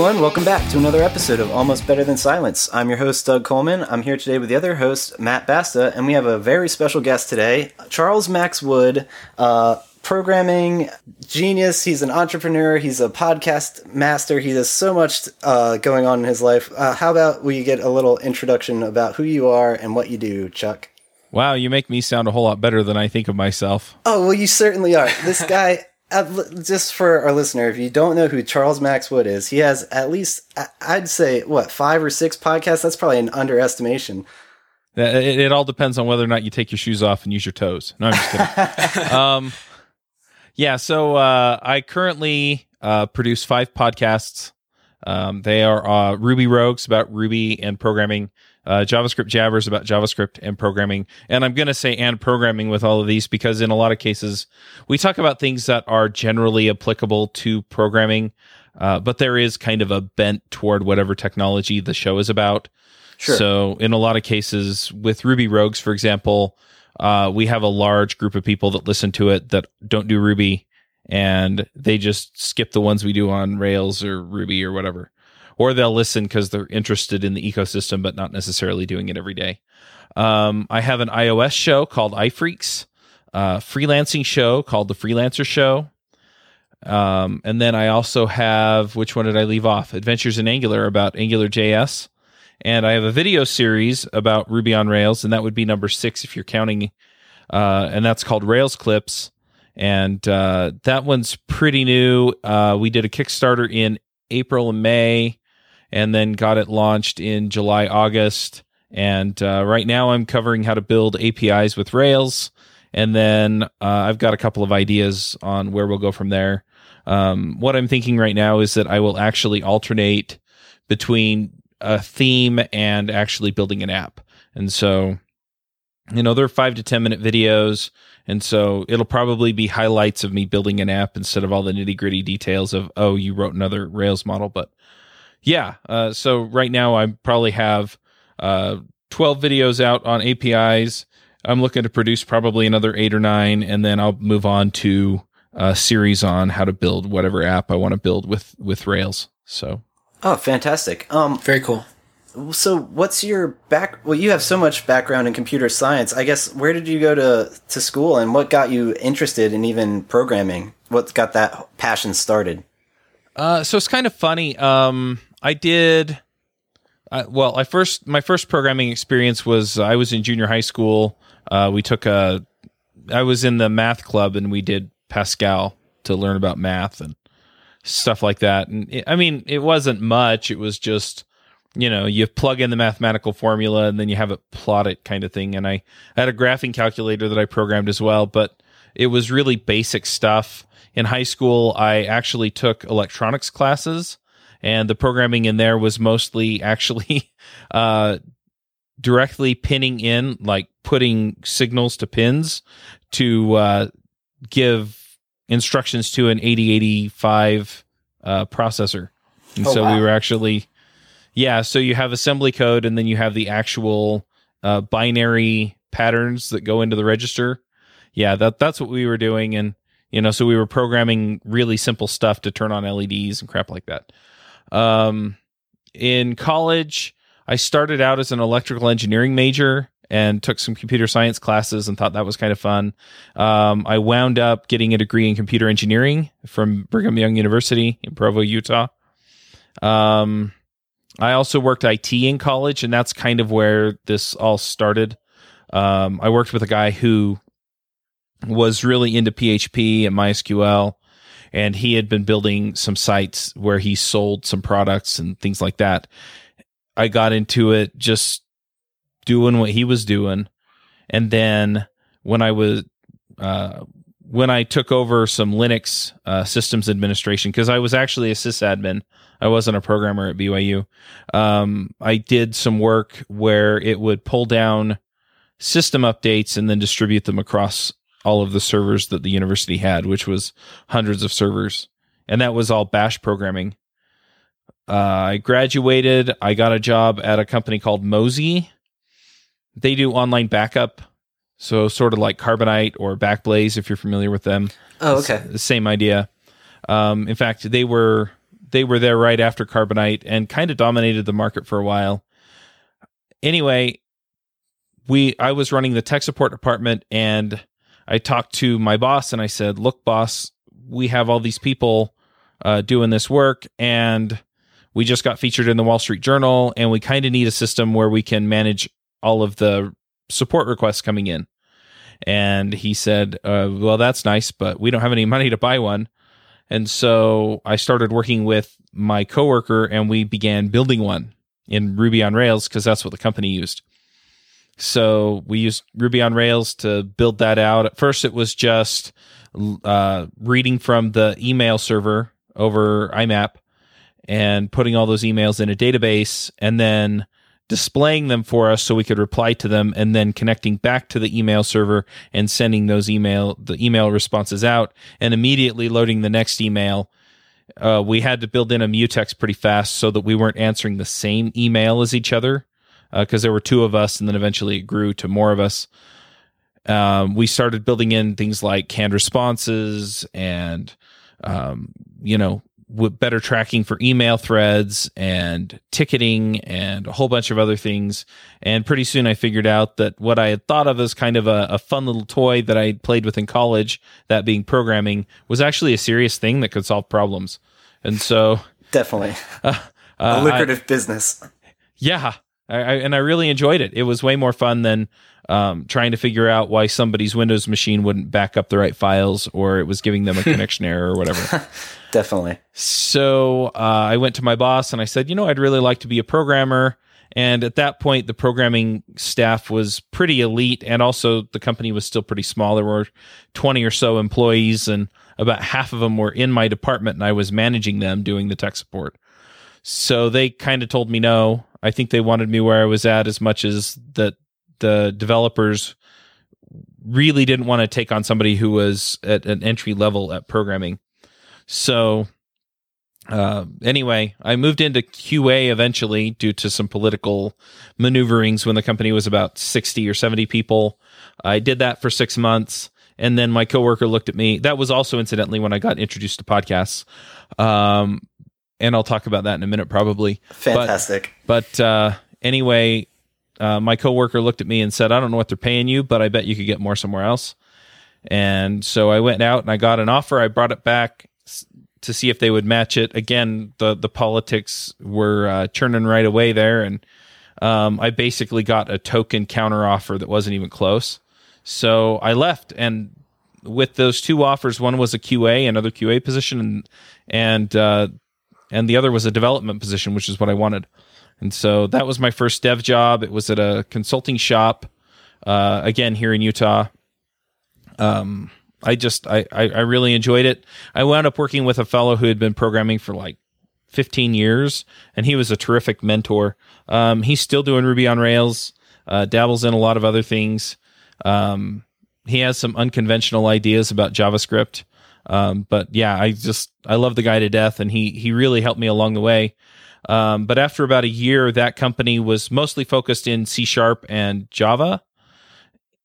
Everyone, welcome back to another episode of Almost Better Than Silence. I'm your host, Doug Coleman. I'm here today with the other host, Matt Basta, and we have a very special guest today, Charles Max Wood, uh, programming genius. He's an entrepreneur, he's a podcast master, he does so much uh, going on in his life. Uh, how about we get a little introduction about who you are and what you do, Chuck? Wow, you make me sound a whole lot better than I think of myself. Oh, well, you certainly are. This guy. Uh, just for our listener, if you don't know who Charles Max Wood is, he has at least, I'd say, what, five or six podcasts? That's probably an underestimation. It, it all depends on whether or not you take your shoes off and use your toes. No, I'm just kidding. um, yeah, so uh, I currently uh, produce five podcasts. Um, they are uh, Ruby Rogues about Ruby and programming uh, JavaScript Jabbers about JavaScript and programming. And I'm going to say and programming with all of these because in a lot of cases, we talk about things that are generally applicable to programming, uh, but there is kind of a bent toward whatever technology the show is about. Sure. So in a lot of cases, with Ruby Rogues, for example, uh, we have a large group of people that listen to it that don't do Ruby and they just skip the ones we do on Rails or Ruby or whatever or they'll listen because they're interested in the ecosystem, but not necessarily doing it every day. Um, I have an iOS show called iPhreaks, a freelancing show called The Freelancer Show. Um, and then I also have, which one did I leave off? Adventures in Angular about Angular JS. And I have a video series about Ruby on Rails, and that would be number six if you're counting. Uh, and that's called Rails Clips. And uh, that one's pretty new. Uh, we did a Kickstarter in April and May and then got it launched in July, August. And uh, right now I'm covering how to build APIs with Rails. And then uh, I've got a couple of ideas on where we'll go from there. Um, what I'm thinking right now is that I will actually alternate between a theme and actually building an app. And so, you know, they're five to 10 minute videos. And so it'll probably be highlights of me building an app instead of all the nitty gritty details of, oh, you wrote another Rails model. But yeah. Uh, so right now I probably have uh, 12 videos out on APIs. I'm looking to produce probably another eight or nine, and then I'll move on to a series on how to build whatever app I want to build with with Rails. So. Oh, fantastic! Um, very cool. So, what's your back? Well, you have so much background in computer science. I guess where did you go to to school, and what got you interested in even programming? What got that passion started? Uh, so it's kind of funny. Um, I did. Uh, well, I first my first programming experience was I was in junior high school. Uh, we took a. I was in the math club and we did Pascal to learn about math and stuff like that. And it, I mean, it wasn't much. It was just you know you plug in the mathematical formula and then you have it plot it kind of thing. And I, I had a graphing calculator that I programmed as well, but it was really basic stuff. In high school, I actually took electronics classes and the programming in there was mostly actually uh, directly pinning in, like putting signals to pins to uh, give instructions to an 8085 uh, processor. And oh, so wow. we were actually, yeah. So you have assembly code, and then you have the actual uh, binary patterns that go into the register. Yeah, that that's what we were doing, and you know, so we were programming really simple stuff to turn on LEDs and crap like that. Um, in college, I started out as an electrical engineering major and took some computer science classes and thought that was kind of fun. Um, I wound up getting a degree in computer engineering from Brigham Young University in Provo, Utah. Um, I also worked IT in college, and that's kind of where this all started. Um, I worked with a guy who was really into PHP and MySQL and he had been building some sites where he sold some products and things like that. I got into it just doing what he was doing, and then when I was uh, when I took over some Linux uh, systems administration because I was actually a sysadmin. I wasn't a programmer at BYU. Um, I did some work where it would pull down system updates and then distribute them across all of the servers that the university had, which was hundreds of servers. And that was all bash programming. Uh, I graduated. I got a job at a company called Mozy. They do online backup. So, sort of like Carbonite or Backblaze, if you're familiar with them. Oh, okay. The same idea. Um, in fact, they were they were there right after Carbonite and kind of dominated the market for a while. Anyway, we I was running the tech support department and I talked to my boss and I said, "Look, boss, we have all these people uh, doing this work and we just got featured in the Wall Street Journal and we kind of need a system where we can manage all of the support requests coming in." And he said, uh, "Well, that's nice, but we don't have any money to buy one." And so I started working with my coworker and we began building one in Ruby on Rails because that's what the company used. So we used Ruby on Rails to build that out. At first, it was just uh, reading from the email server over IMAP and putting all those emails in a database and then displaying them for us so we could reply to them and then connecting back to the email server and sending those email the email responses out and immediately loading the next email uh, we had to build in a mutex pretty fast so that we weren't answering the same email as each other because uh, there were two of us and then eventually it grew to more of us um, we started building in things like canned responses and um, you know with better tracking for email threads and ticketing and a whole bunch of other things. And pretty soon I figured out that what I had thought of as kind of a, a fun little toy that I played with in college, that being programming, was actually a serious thing that could solve problems. And so. Definitely. Uh, uh, a lucrative I, business. Yeah. I, I, and I really enjoyed it. It was way more fun than um, trying to figure out why somebody's Windows machine wouldn't back up the right files or it was giving them a connection error or whatever. Definitely. So uh, I went to my boss and I said, you know, I'd really like to be a programmer. And at that point, the programming staff was pretty elite, and also the company was still pretty small. There were 20 or so employees, and about half of them were in my department, and I was managing them doing the tech support. So they kind of told me no. I think they wanted me where I was at as much as that the developers really didn't want to take on somebody who was at an entry level at programming. So uh, anyway, I moved into QA eventually due to some political maneuverings when the company was about 60 or 70 people. I did that for six months. And then my coworker looked at me. That was also incidentally when I got introduced to podcasts. Um, and I'll talk about that in a minute, probably. Fantastic. But, but uh, anyway, uh, my coworker looked at me and said, I don't know what they're paying you, but I bet you could get more somewhere else. And so I went out and I got an offer. I brought it back to see if they would match it. Again, the the politics were uh, churning right away there, and um, I basically got a token counter offer that wasn't even close. So I left, and with those two offers, one was a QA, another QA position, and and uh, and the other was a development position, which is what I wanted. And so that was my first dev job. It was at a consulting shop, uh, again here in Utah. Um, I just I, I, I really enjoyed it. I wound up working with a fellow who had been programming for like 15 years, and he was a terrific mentor. Um, he's still doing Ruby on Rails, uh, dabbles in a lot of other things. Um, he has some unconventional ideas about JavaScript. Um, but yeah, I just I love the guy to death, and he he really helped me along the way. Um, but after about a year, that company was mostly focused in C sharp and Java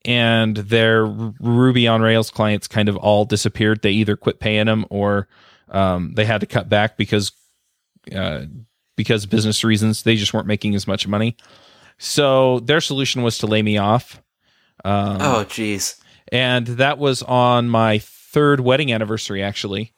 and their Ruby on Rails clients kind of all disappeared. They either quit paying them or um, they had to cut back because uh, because business reasons. They just weren't making as much money. So their solution was to lay me off. Um, oh, jeez. And that was on my third wedding anniversary, actually.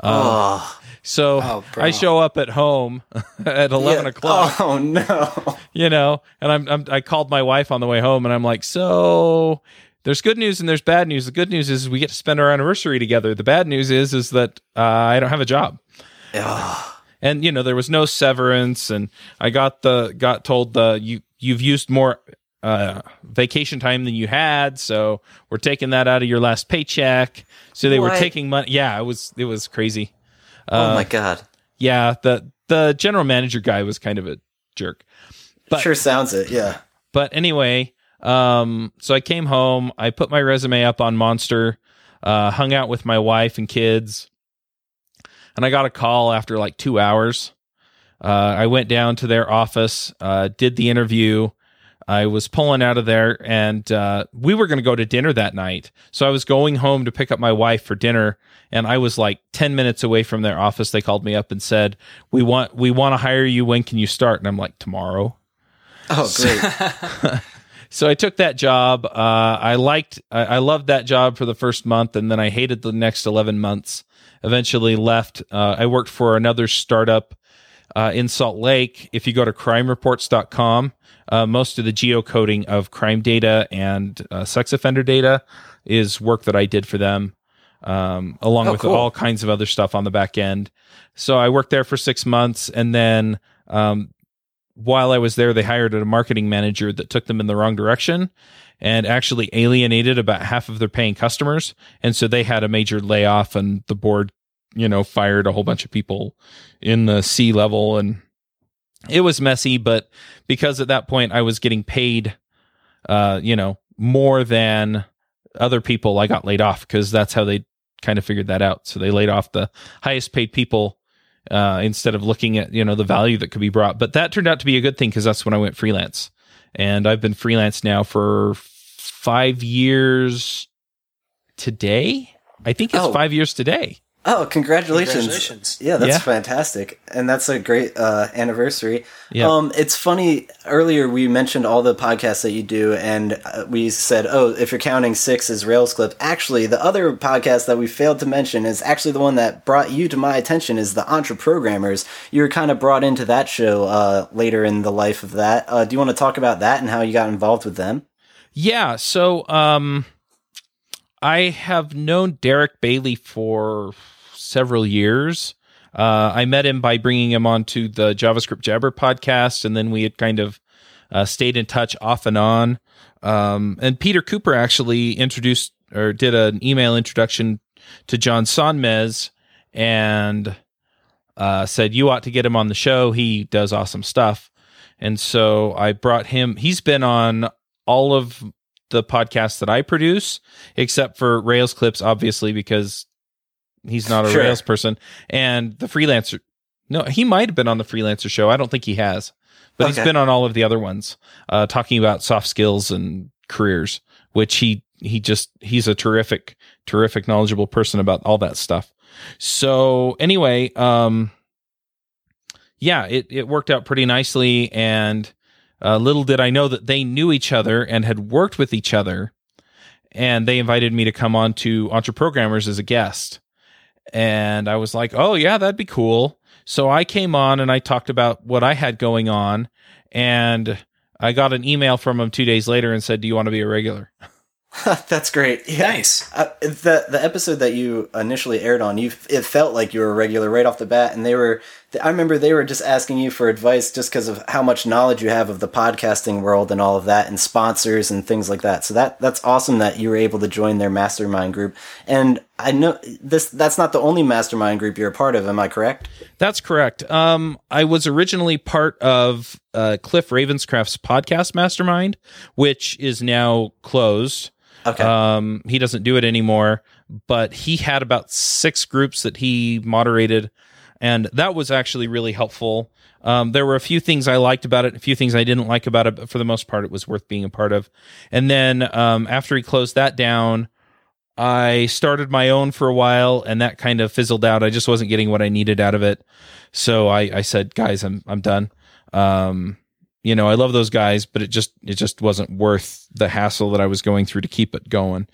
Um, oh. So oh, I show up at home at eleven yeah. o'clock. Oh no! You know, and I'm, I'm I called my wife on the way home, and I'm like, so there's good news and there's bad news. The good news is we get to spend our anniversary together. The bad news is is that uh, I don't have a job. And you know there was no severance, and I got the got told the you you've used more uh, vacation time than you had, so we're taking that out of your last paycheck. So they what? were taking money. Yeah, it was it was crazy. Uh, oh my god. Yeah, the the general manager guy was kind of a jerk. But, sure sounds it, yeah. But anyway, um, so I came home, I put my resume up on Monster, uh, hung out with my wife and kids, and I got a call after like two hours. Uh, I went down to their office, uh, did the interview. I was pulling out of there and uh, we were going to go to dinner that night. So I was going home to pick up my wife for dinner and I was like 10 minutes away from their office. They called me up and said, "We want we want to hire you. When can you start?" And I'm like, "Tomorrow." Oh, great. so I took that job. Uh, I liked, I, I, loved that job for the first month, and then I hated the next eleven months. Eventually left. Uh, I worked for another startup uh, in Salt Lake. If you go to crimereports.com, uh, most of the geocoding of crime data and uh, sex offender data is work that I did for them, um, along oh, with cool. all kinds of other stuff on the back end. So I worked there for six months, and then um, while I was there, they hired a marketing manager that took them in the wrong direction and actually alienated about half of their paying customers. And so they had a major layoff, and the board, you know, fired a whole bunch of people in the C level. And it was messy, but because at that point I was getting paid, uh, you know, more than other people, I got laid off because that's how they kind of figured that out. So they laid off the highest paid people uh, instead of looking at you know the value that could be brought. But that turned out to be a good thing because that's when I went freelance, and I've been freelance now for five years today. I think it's oh. five years today. Oh, congratulations. congratulations. Yeah, that's yeah. fantastic. And that's a great uh, anniversary. Yeah. Um, it's funny, earlier we mentioned all the podcasts that you do, and uh, we said, oh, if you're counting six as Rails Clip. Actually, the other podcast that we failed to mention is actually the one that brought you to my attention is the Entreprogrammers. You were kind of brought into that show uh, later in the life of that. Uh, do you want to talk about that and how you got involved with them? Yeah, so um, I have known Derick Bailey for several years. Uh, I met him by bringing him onto the JavaScript Jabber podcast, and then we had kind of uh, stayed in touch off and on. Um, and Peter Cooper actually introduced or did an email introduction to John Sonmez and uh, said, You ought to get him on the show. He does awesome stuff. And so I brought him, he's been on all of the podcasts that I produce, except for Rails Clips, obviously, because He's not a sure. Rails person. And the freelancer, no, he might have been on the freelancer show. I don't think he has, but okay. he's been on all of the other ones, uh, talking about soft skills and careers, which he, he just, he's a terrific, terrific, knowledgeable person about all that stuff. So anyway, um, yeah, it, it worked out pretty nicely. And, uh, little did I know that they knew each other and had worked with each other. And they invited me to come on to Entreprogrammers as a guest. And I was like, oh, yeah, that'd be cool. So I came on and I talked about what I had going on. And I got an email from him two days later and said, do you want to be a regular? That's great. Yeah. Nice. Uh, the the episode that you initially aired on, you it felt like you were a regular right off the bat, and they were. I remember they were just asking you for advice just because of how much knowledge you have of the podcasting world and all of that, and sponsors and things like that. So that that's awesome that you were able to join their mastermind group. And I know this that's not the only mastermind group you're a part of. Am I correct? That's correct. Um, I was originally part of uh, Cliff Ravenscraft's podcast mastermind, which is now closed. Okay. Um, he doesn't do it anymore, but he had about six groups that he moderated, and that was actually really helpful. Um, there were a few things I liked about it, a few things I didn't like about it, but for the most part, it was worth being a part of. And then um, after he closed that down, I started my own for a while, and that kind of fizzled out. I just wasn't getting what I needed out of it, so I, I said, "Guys, I'm I'm done." Um, you know, I love those guys, but it just it just wasn't worth the hassle that I was going through to keep it going.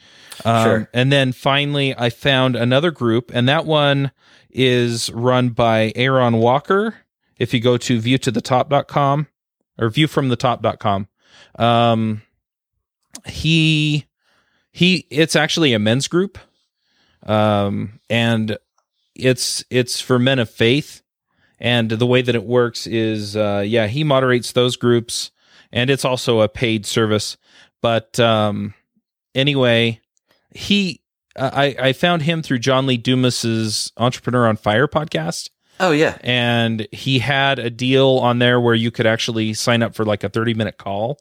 Um, sure. And then finally, I found another group, and that one is run by Aaron Walker. If you go to viewtothetop.com or viewfromthetop.com, um, he he it's actually a men's group, um, and it's it's for men of faith and the way that it works is, uh, yeah, he moderates those groups, and it's also a paid service. But um, anyway, he Uh, I, I found him through John Lee Dumas's Entrepreneur on Fire podcast. Oh yeah, and he had a deal on there where you could actually sign up for like a thirty minute call.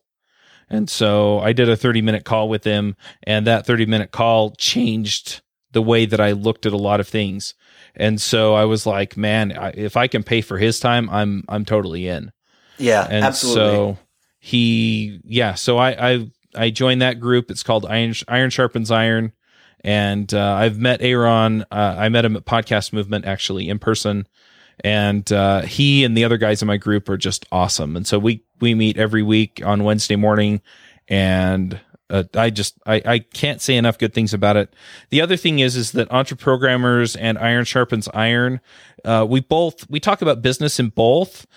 And so I did a 30 minute call with him, and that 30 minute call changed the way that I looked at a lot of things. And so I was like, man, if I can pay for his time, I'm I'm totally in. Yeah, and absolutely. so he yeah so I I I joined that group. It's called Iron Iron Sharpens Iron, and uh, I've met Aaron. Uh, I met him at Podcast Movement actually in person, and uh, he and the other guys in my group are just awesome. And so we we meet every week on Wednesday morning, and uh, I just I, I can't say enough good things about it. The other thing is is that Entreprogrammers and Iron Sharpens Iron, uh, we both we talk about business in both,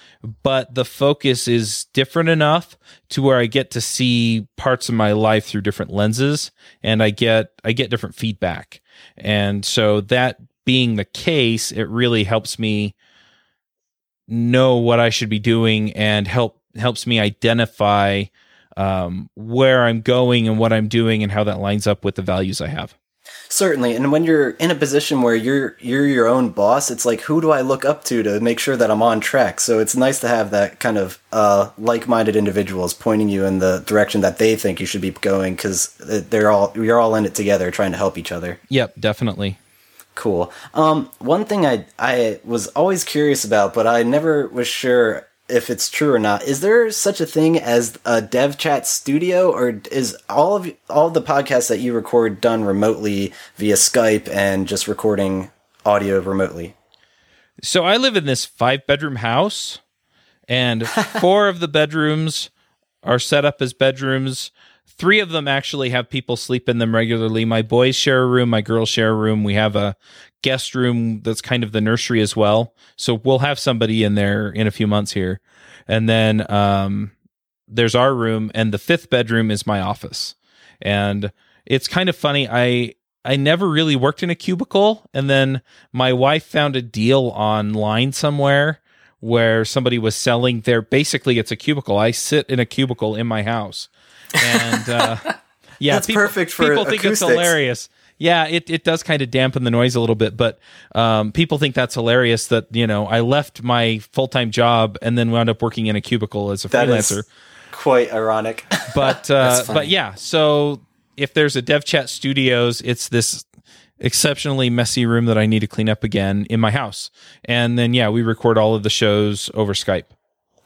but the focus is different enough to where I get to see parts of my life through different lenses, and I get I get different feedback, and so that being the case, it really helps me know what I should be doing and help helps me identify um, where I'm going and what I'm doing and how that lines up with the values I have. Certainly, and when you're in a position where you're you're your own boss, it's like who do I look up to to make sure that I'm on track? So it's nice to have that kind of uh, like-minded individuals pointing you in the direction that they think you should be going because they're all you're all in it together, trying to help each other. Yep, definitely. Cool. Um, one thing I I was always curious about, but I never was sure if it's true or not. Is there such a thing as a dev chat studio, or is all of all of the podcasts that you record done remotely via Skype and just recording audio remotely? So I live in this five bedroom house, and four of the bedrooms are set up as bedrooms. Three of them actually have people sleep in them regularly. My boys share a room, my girls share a room. We have a guest room that's kind of the nursery as well. So we'll have somebody in there in a few months here. And then um, there's our room, and the fifth bedroom is my office. And it's kind of funny. I I never really worked in a cubicle, and then my wife found a deal online somewhere where somebody was selling their basically it's a cubicle. I sit in a cubicle in my house, and uh, yeah, that's people, perfect for people think it's hilarious. Yeah, it, it does kind of dampen the noise a little bit, but um, people think that's hilarious that, you know, I left my full time job and then wound up working in a cubicle as a That freelancer. quite ironic. But uh, but yeah, so if there's a Dev Chat Studios, it's this exceptionally messy room that I need to clean up again in my house. And then yeah, we record all of the shows over Skype.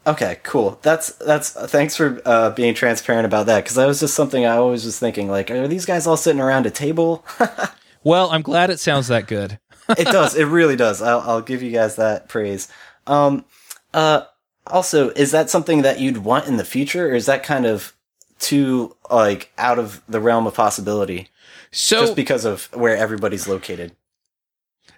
Okay, cool. That's that's thanks for uh, being transparent about that because that was just something I always was thinking. Like, are these guys all sitting around a table? Well, I'm glad it sounds that good. it does. It really does. I'll, I'll give you guys that praise. Um, uh, also, is that something that you'd want in the future, or is that kind of too like out of the realm of possibility So just because of where everybody's located?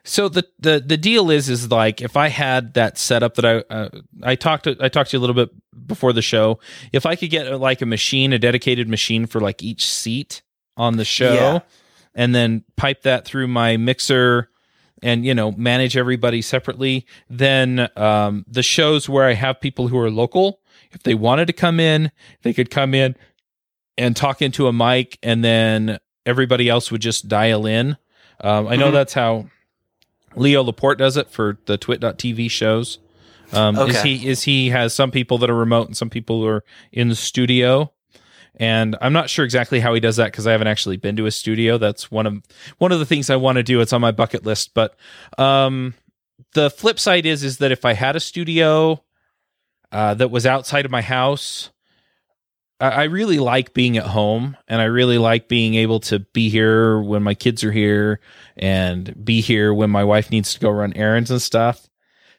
So the, the the deal is is like if I had that setup that I uh, I talked to I talked to you a little bit before the show. If I could get uh, like a machine, a dedicated machine for like each seat on the show, Yeah. and then pipe that through my mixer, and you know manage everybody separately, then um, the shows where I have people who are local, if they wanted to come in, they could come in and talk into a mic, and then everybody else would just dial in. Um, I know Mhm. that's how Leo Laporte does it for the Twit.tv shows. Um, Is he is he has some people that are remote and some people who are in the studio. And I'm not sure exactly how he does that because I haven't actually been to his studio. That's one of one of the things I want to do. It's on my bucket list. But um, the flip side is is that if I had a studio uh, that was outside of my house, I, I really like being at home, and I really like being able to be here when my kids are here, and be here when my wife needs to go run errands and stuff.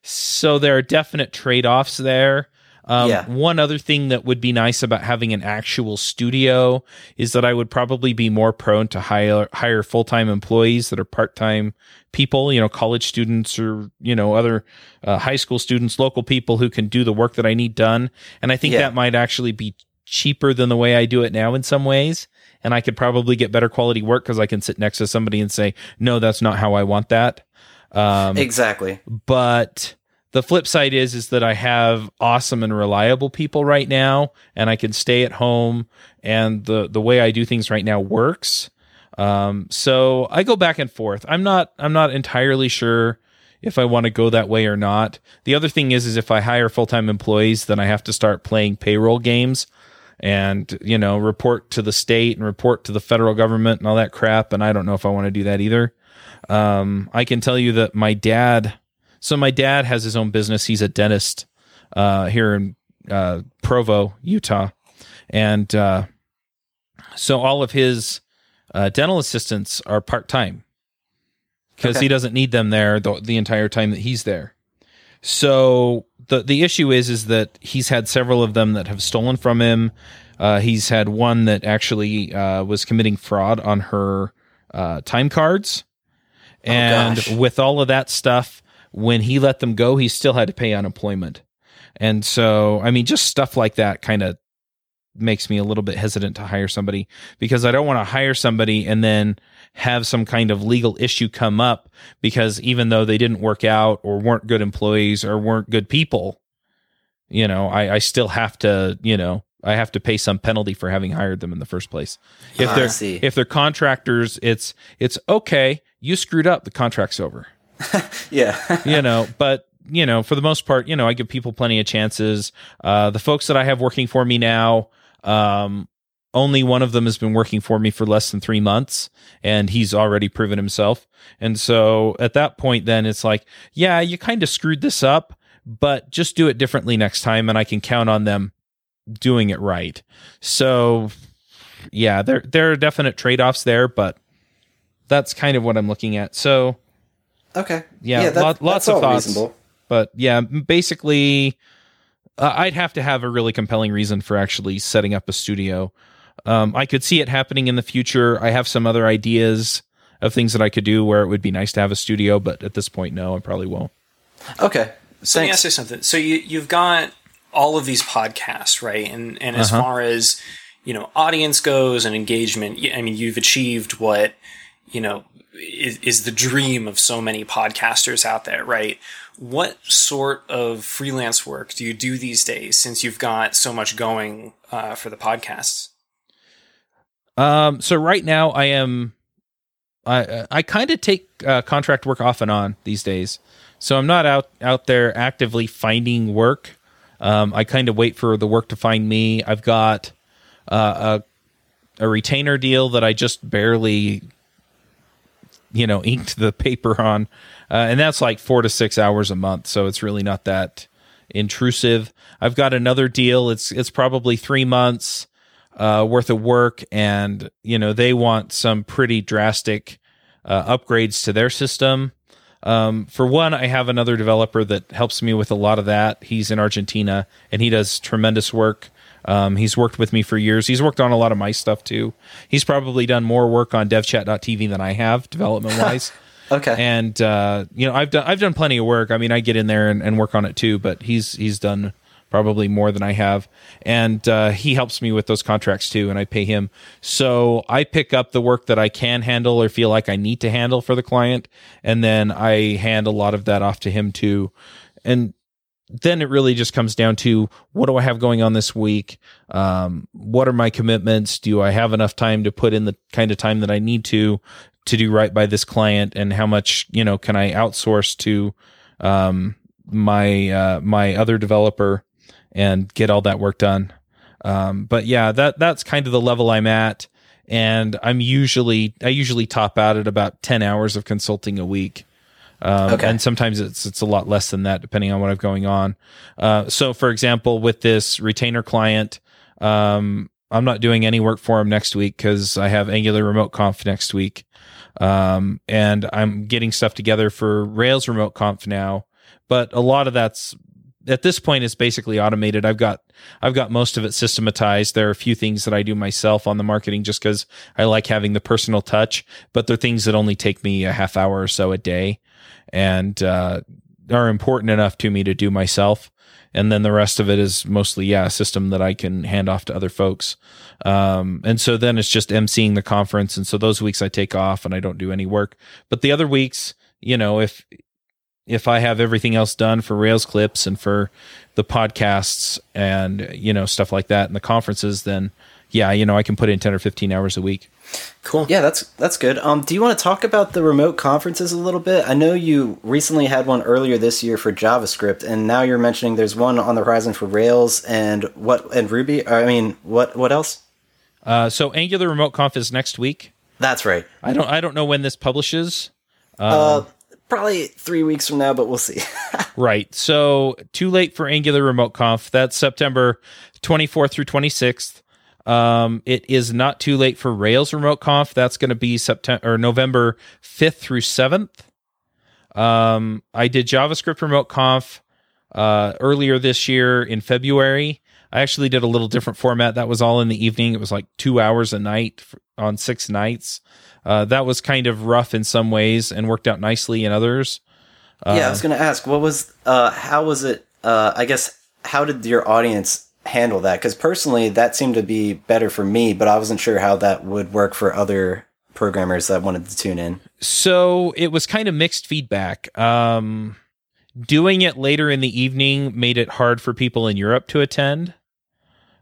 So there are definite trade offs there. Um, Yeah. One other thing that would be nice about having an actual studio is that I would probably be more prone to hire hire full time employees that are part time people, you know, college students or you know other uh, high school students, local people who can do the work that I need done. And I think Yeah. that might actually be cheaper than the way I do it now in some ways. And I could probably get better quality work because I can sit next to somebody and say, "No, that's not how I want that." Um, Exactly. but the flip side is is that I have awesome and reliable people right now, and I can stay at home, and the the way I do things right now works. Um, so I go back and forth. I'm not I'm not entirely sure if I want to go that way or not. The other thing is is if I hire full time employees, then I have to start playing payroll games and you know report to the state and report to the federal government and all that crap. And I don't know if I want to do that either. Um, I can tell you that my dad. So my dad has his own business. He's a dentist uh, here in uh, Provo, Utah, and uh, so all of his uh, dental assistants are part time because Okay. he doesn't need them there the, the entire time that he's there. So the the issue is is that he's had several of them that have stolen from him. Uh, he's had one that actually uh, was committing fraud on her uh, time cards, and gosh. with all of that stuff, when he let them go, he still had to pay unemployment. And so, I mean, just stuff like that kind of makes me a little bit hesitant to hire somebody because I don't want to hire somebody and then have some kind of legal issue come up because even though they didn't work out or weren't good employees or weren't good people, you know, I, I still have to, you know, I have to pay some penalty for having hired them in the first place. If I they're if they're contractors, it's it's okay. You screwed up. The contract's over Yeah. you know, but you know, for the most part, you know, I give people plenty of chances. Uh, the folks that I have working for me now, um, only one of them has been working for me for less than three months, and he's already proven himself. And so at that point, then it's like, yeah, you kind of screwed this up, but just do it differently next time, and I can count on them doing it right. So, yeah, there there are definite trade offs there, but that's kind of what I'm looking at. So okay. Yeah, that- lot- lots of thoughts. reasonable. but yeah, basically, uh, I'd have to have a really compelling reason for actually setting up a studio. Um, I could see it happening in the future. I have some other ideas of things that I could do where it would be nice to have a studio, but at this point, no, I probably won't. Okay. So let me Thanks. ask you something. So you you've got all of these podcasts, right? And and as Uh-huh. far as you know, audience goes and engagement. I mean, you've achieved what you know is, is the dream of so many podcasters out there, right? What sort of freelance work do you do these days since you've got so much going uh, for the podcasts? Um, so right now, I am, I I kind of take uh, contract work off and on these days. So I'm not out out there actively finding work. Um, I kind of wait for the work to find me. I've got uh, a a retainer deal that I just barely, you know, inked the paper on, uh, and that's like four to six hours a month. So it's really not that intrusive. I've got another deal. It's it's probably three months uh, worth of work, and you know they want some pretty drastic uh, upgrades to their system. Um, for one, I have another developer that helps me with a lot of that. He's in Argentina, and he does tremendous work. Um, he's worked with me for years. He's worked on a lot of my stuff too. He's probably done more work on DevChat.tv than I have, development wise. Okay. and uh, you know, I've done I've done plenty of work. I mean, I get in there and, and work on it too, but he's he's done probably more than I have, and uh, he helps me with those contracts too, and I pay him. So I pick up the work that I can handle or feel like I need to handle for the client, and then I hand a lot of that off to him too, and then it really just comes down to what do I have going on this week? Um, what are my commitments? Do I have enough time to put in the kind of time that I need to to do right by this client? And how much you know can I outsource to um, my uh, my other developer and get all that work done? Um, but yeah, that that's kind of the level I'm at, and I'm usually I usually top out at about ten hours of consulting a week. Um, Okay. And sometimes it's it's a lot less than that, depending on what I've going on. Uh, so, for example, with this retainer client, um, I'm not doing any work for him next week because I have Angular Remote Conf next week, um, and I'm getting stuff together for Rails Remote Conf now. But a lot of that's at this point it's basically automated. I've got I've got most of it systematized. There are a few things that I do myself on the marketing just because I like having the personal touch, but they're things that only take me a half hour or so a day, and uh, are important enough to me to do myself. And then the rest of it is mostly yeah a system that I can hand off to other folks. Um, and so then it's just emceeing the conference, and so those weeks I take off and I don't do any work. But the other weeks, you know, if if I have everything else done for Rails clips and for the podcasts and you know stuff like that and the conferences, then yeah, you know I can put in ten or fifteen hours a week. Cool. Yeah, that's that's good. Um, do you want to talk about the remote conferences a little bit? I know you recently had one earlier this year for JavaScript, and now you're mentioning there's one on the horizon for Rails and what and Ruby. I mean, what what else? Uh, so Angular Remote Conf is next week. That's right. I don't I don't know when this publishes. Uh, probably three weeks from now, but we'll see. Right. So too late for Angular Remote Conf. That's September 24th through 26th. Um, it is not too late for Rails Remote Conf. That's going to be September or November 5th through 7th. Um, I did JavaScript Remote Conf uh, earlier this year in February. I actually did a little different format. That was all in the evening. It was like two hours a night for, on six nights. Uh, that was kind of rough in some ways and worked out nicely in others. Uh, yeah, I was going to ask, what was, uh, how was it? Uh, I guess, how did your audience handle that? Because personally, that seemed to be better for me, but I wasn't sure how that would work for other programmers that wanted to tune in. So it was kind of mixed feedback. Um, doing it later in the evening made it hard for people in Europe to attend.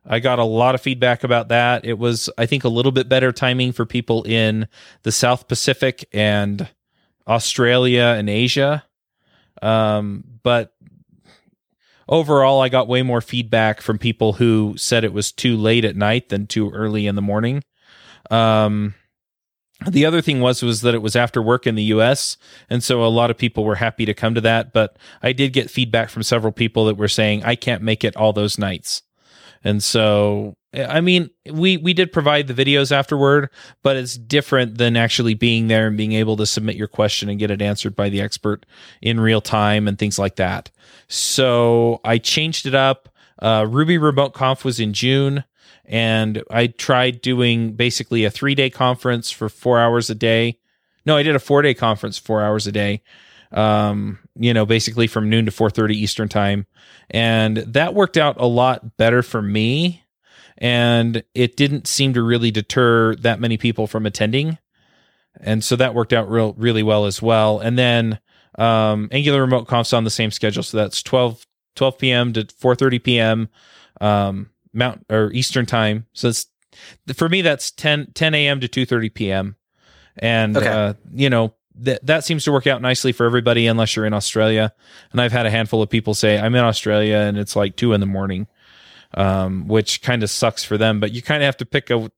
I got a lot of feedback about that. It was, I think, a little bit better timing for people in the South Pacific and Australia and Asia. Um, but overall, I got way more feedback from people who said it was too late at night than too early in the morning. Um, the other thing was was that it was after work in the US and so a lot of people were happy to come to that but I did get feedback from several people that were saying I can't make it all those nights. And so I mean we we did provide the videos afterward but it's different than actually being there and being able to submit your question and get it answered by the expert in real time and things like that. So I changed it up. Uh, Ruby Remote Conf was in June and I tried doing basically a three day conference for four hours a day. No, I did a four day conference, four hours a day. Um, you know, basically from noon to four thirty Eastern time, and that worked out a lot better for me. And it didn't seem to really deter that many people from attending, and so that worked out real really well as well. And then um, Angular Remote Conf's on the same schedule, so that's 12, 12 p.m. to four thirty p.m. Um, Mount or Eastern time. So it's for me that's 10 10 a.m. to 2:30 p.m. And okay. uh, you know that that seems to work out nicely for everybody unless you're in Australia. And I've had a handful of people say I'm in Australia and it's like two in the morning, um, which kind of sucks for them. But you kind of have to pick a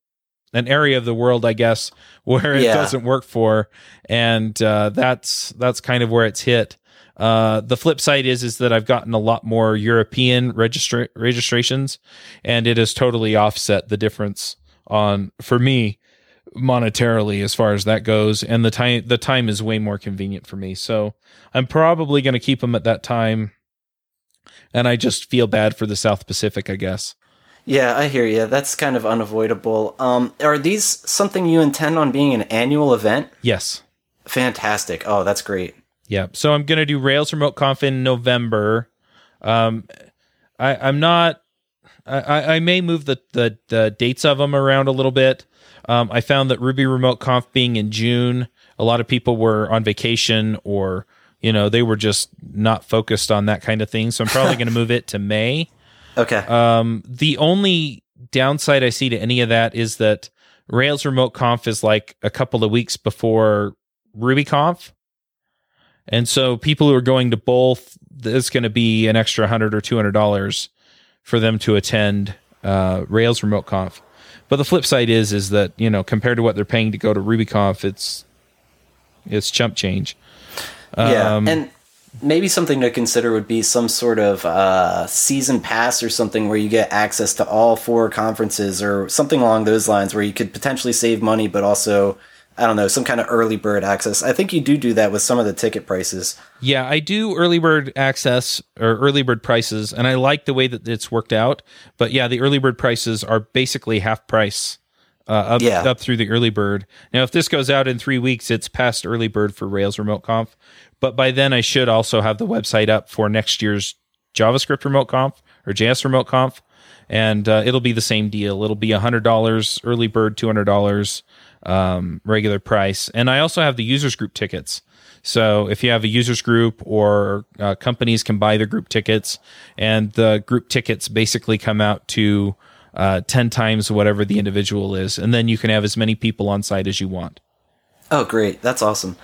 an area of the world, I guess, where it yeah. doesn't work for, and uh, that's that's kind of where it's hit. Uh, the flip side is is that I've gotten a lot more European registra- registrations, and it has totally offset the difference on for me monetarily as far as that goes. And the time the time is way more convenient for me, so I'm probably going to keep them at that time. And I just feel bad for the South Pacific, I guess. Yeah, I hear you. That's kind of unavoidable. Um, are these something you intend on being an annual event? Yes. Fantastic. Oh, that's great. Yeah. So I'm gonna do Rails Remote Conf in November. Um, I, I'm not. I, I may move the, the the dates of them around a little bit. Um, I found that Ruby Remote Conf being in June, a lot of people were on vacation or you know they were just not focused on that kind of thing. So I'm probably going to move it to May. Okay. Um, the only downside I see to any of that is that Rails Remote Conf is like a couple of weeks before RubyConf. And so people who are going to both, it's going to be an extra hundred or two hundred dollars for them to attend uh, Rails Remote Conf. But the flip side is is that you know compared to what they're paying to go to RubyConf, it's it's chump change. Yeah, um, and maybe something to consider would be some sort of uh, season pass or something where you get access to all four conferences or something along those lines, where you could potentially save money, but also I don't know, some kind of early bird access. I think you do do that with some of the ticket prices. Yeah, I do early bird access or early bird prices, and I like the way that it's worked out. But yeah, the early bird prices are basically half price uh, up, yeah. up through the early bird. Now, if this goes out in three weeks, it's past early bird for Rails Remote Conf. But by then, I should also have the website up for next year's JavaScript Remote Conf or JS Remote Conf. And uh, it'll be the same deal. It'll be $100 early bird, $200 um, regular price. And I also have the users group tickets. So if you have a users group or uh, companies can buy the group tickets, and the group tickets basically come out to uh, 10 times whatever the individual is. And then you can have as many people on site as you want. Oh, great. That's awesome.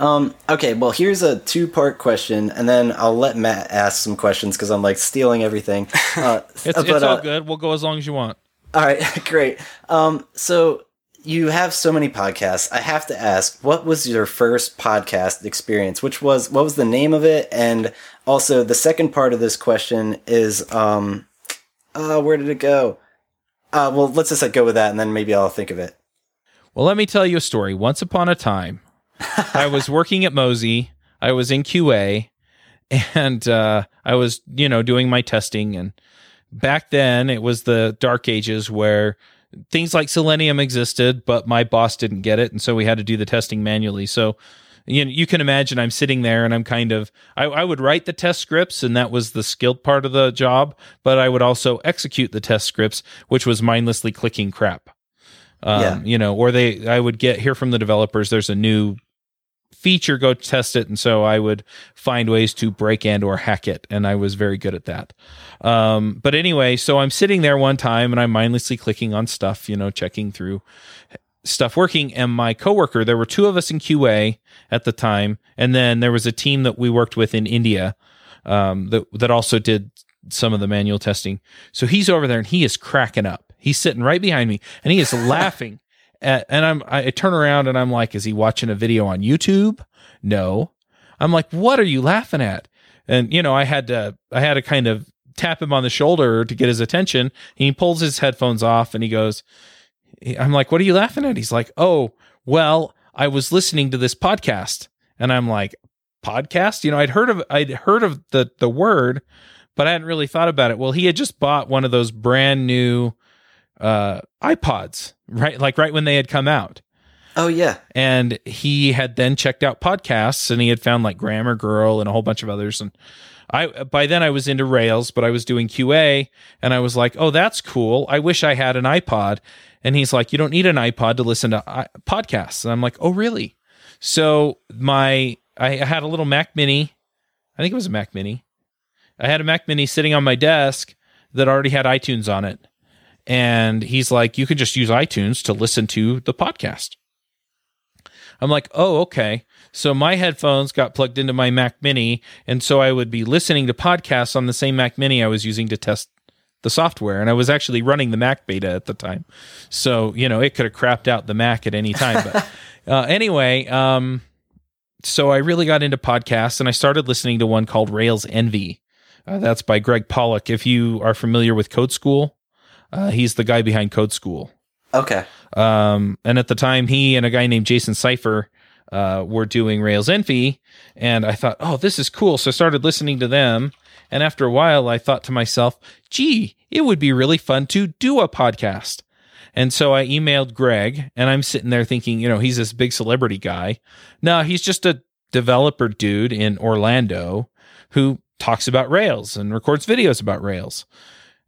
Um, okay, well, here's a two part question, and then I'll let Matt ask some questions because I'm like stealing everything. Uh, it's, but, it's all uh, good. We'll go as long as you want. All right, great. Um, so you have so many podcasts. I have to ask, what was your first podcast experience? Which was what was the name of it? And also, the second part of this question is, um, uh, where did it go? Uh, well, let's just like, go with that, and then maybe I'll think of it. Well, let me tell you a story. Once upon a time, I was working at Mozy. I was in QA, and uh, I was, you know, doing my testing. And back then, it was the dark ages where things like Selenium existed, but my boss didn't get it, and so we had to do the testing manually. So you know, you can imagine I'm sitting there and I'm kind of I, I, would write the test scripts and that was the skilled part of the job, but I would also execute the test scripts, which was mindlessly clicking crap. Um, yeah. you know, or they I would get hear from the developers there's a new feature, go test it, and so I would find ways to break and or hack it, and I was very good at that. Um, but anyway, so I'm sitting there one time and I'm mindlessly clicking on stuff, you know, checking through stuff working and my coworker there were two of us in qa at the time and then there was a team that we worked with in india um, that, that also did some of the manual testing. So he's over there and he is cracking up. He's sitting right behind me and he is laughing and i'm I turn around and i'm like is he watching a video on youtube no i'm like what are you laughing at and you know i had to i had to kind of tap him on the shoulder to get his attention he pulls his headphones off and he goes I'm like, what are you laughing at? He's like, oh, well, I was listening to this podcast. And I'm like, podcast? You know, I'd heard of I'd heard of the the word, but I hadn't really thought about it. Well, he had just bought one of those brand new uh iPods, right? Like right when they had come out. Oh yeah. And he had then checked out podcasts and he had found like Grammar Girl and a whole bunch of others and I by then I was into Rails, but I was doing QA and I was like, "Oh, that's cool. I wish I had an iPod." And he's like, "You don't need an iPod to listen to uh, podcasts." And I'm like, "Oh, really?" So my I had a little Mac Mini. I think it was a Mac Mini. I had a Mac Mini sitting on my desk that already had iTunes on it. And he's like, "You can just use iTunes to listen to the podcast." I'm like, "Oh, okay." So my headphones got plugged into my Mac Mini, and so I would be listening to podcasts on the same Mac Mini I was using to test the software. And I was actually running the Mac beta at the time, so you know it could have crapped out the Mac at any time. But uh, anyway, um, so I really got into podcasts, and I started listening to one called Rails Envy. Uh, that's by Gregg Pollack. If you are familiar with Code School, uh, he's the guy behind Code School. Okay. Um, and at the time, he and a guy named Jason Seifer uh, were doing Rails Envy, and I thought, oh, this is cool. So I started listening to them, and after a while, I thought to myself, gee, it would be really fun to do a podcast. And so I emailed Gregg, and I'm sitting there thinking, you know, he's this big celebrity guy. No, he's just a developer dude in Orlando who talks about Rails and records videos about Rails.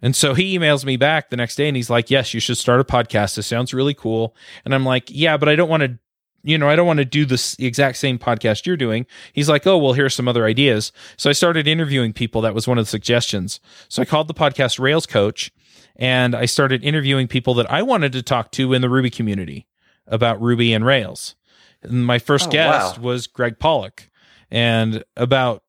And so he emails me back the next day and he's like, Yes, you should start a podcast. This sounds really cool. And I'm like, Yeah, but I don't want to you know, I don't want to do this exact same podcast you're doing. He's like, oh, well, here's some other ideas. So I started interviewing people. That was one of the suggestions. So I called the podcast Rails Coach and I started interviewing people that I wanted to talk to in the Ruby community about Ruby and Rails. And my first oh, guest wow. was Gregg Pollack. And about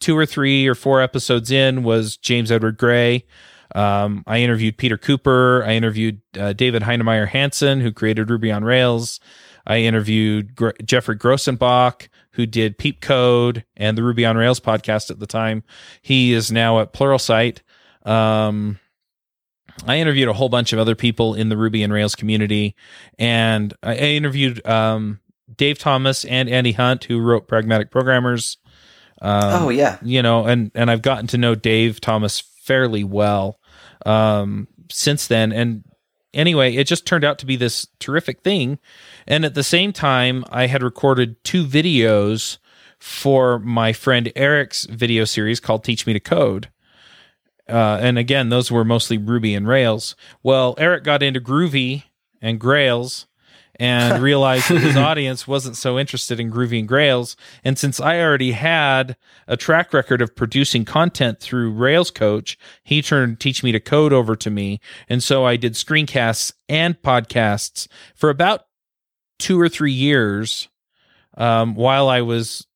two or three or four episodes in was James Edward Gray. Um, I interviewed Peter Cooper. I interviewed uh, David Heinemeier Hansson, who created Ruby on Rails. I interviewed Gr- Geoffrey Grosenbach, who did PeepCode and the Ruby on Rails podcast at the time. He is now at Pluralsight. Um, I interviewed a whole bunch of other people in the Ruby and Rails community, and I interviewed um, Dave Thomas and Andy Hunt, who wrote Pragmatic Programmers. Um, oh yeah, you know, and and I've gotten to know Dave Thomas fairly well um, since then, and anyway, it just turned out to be this terrific thing. And at the same time, I had recorded two videos for my friend Eric's video series called Teach Me to Code. Uh, and again, those were mostly Ruby and Rails. Well, Eric got into Groovy and Grails and realized that his audience wasn't so interested in Groovy and Grails. And since I already had a track record of producing content through Rails Coach, he turned Teach Me to Code over to me. And so I did screencasts and podcasts for about two or three years um, while I was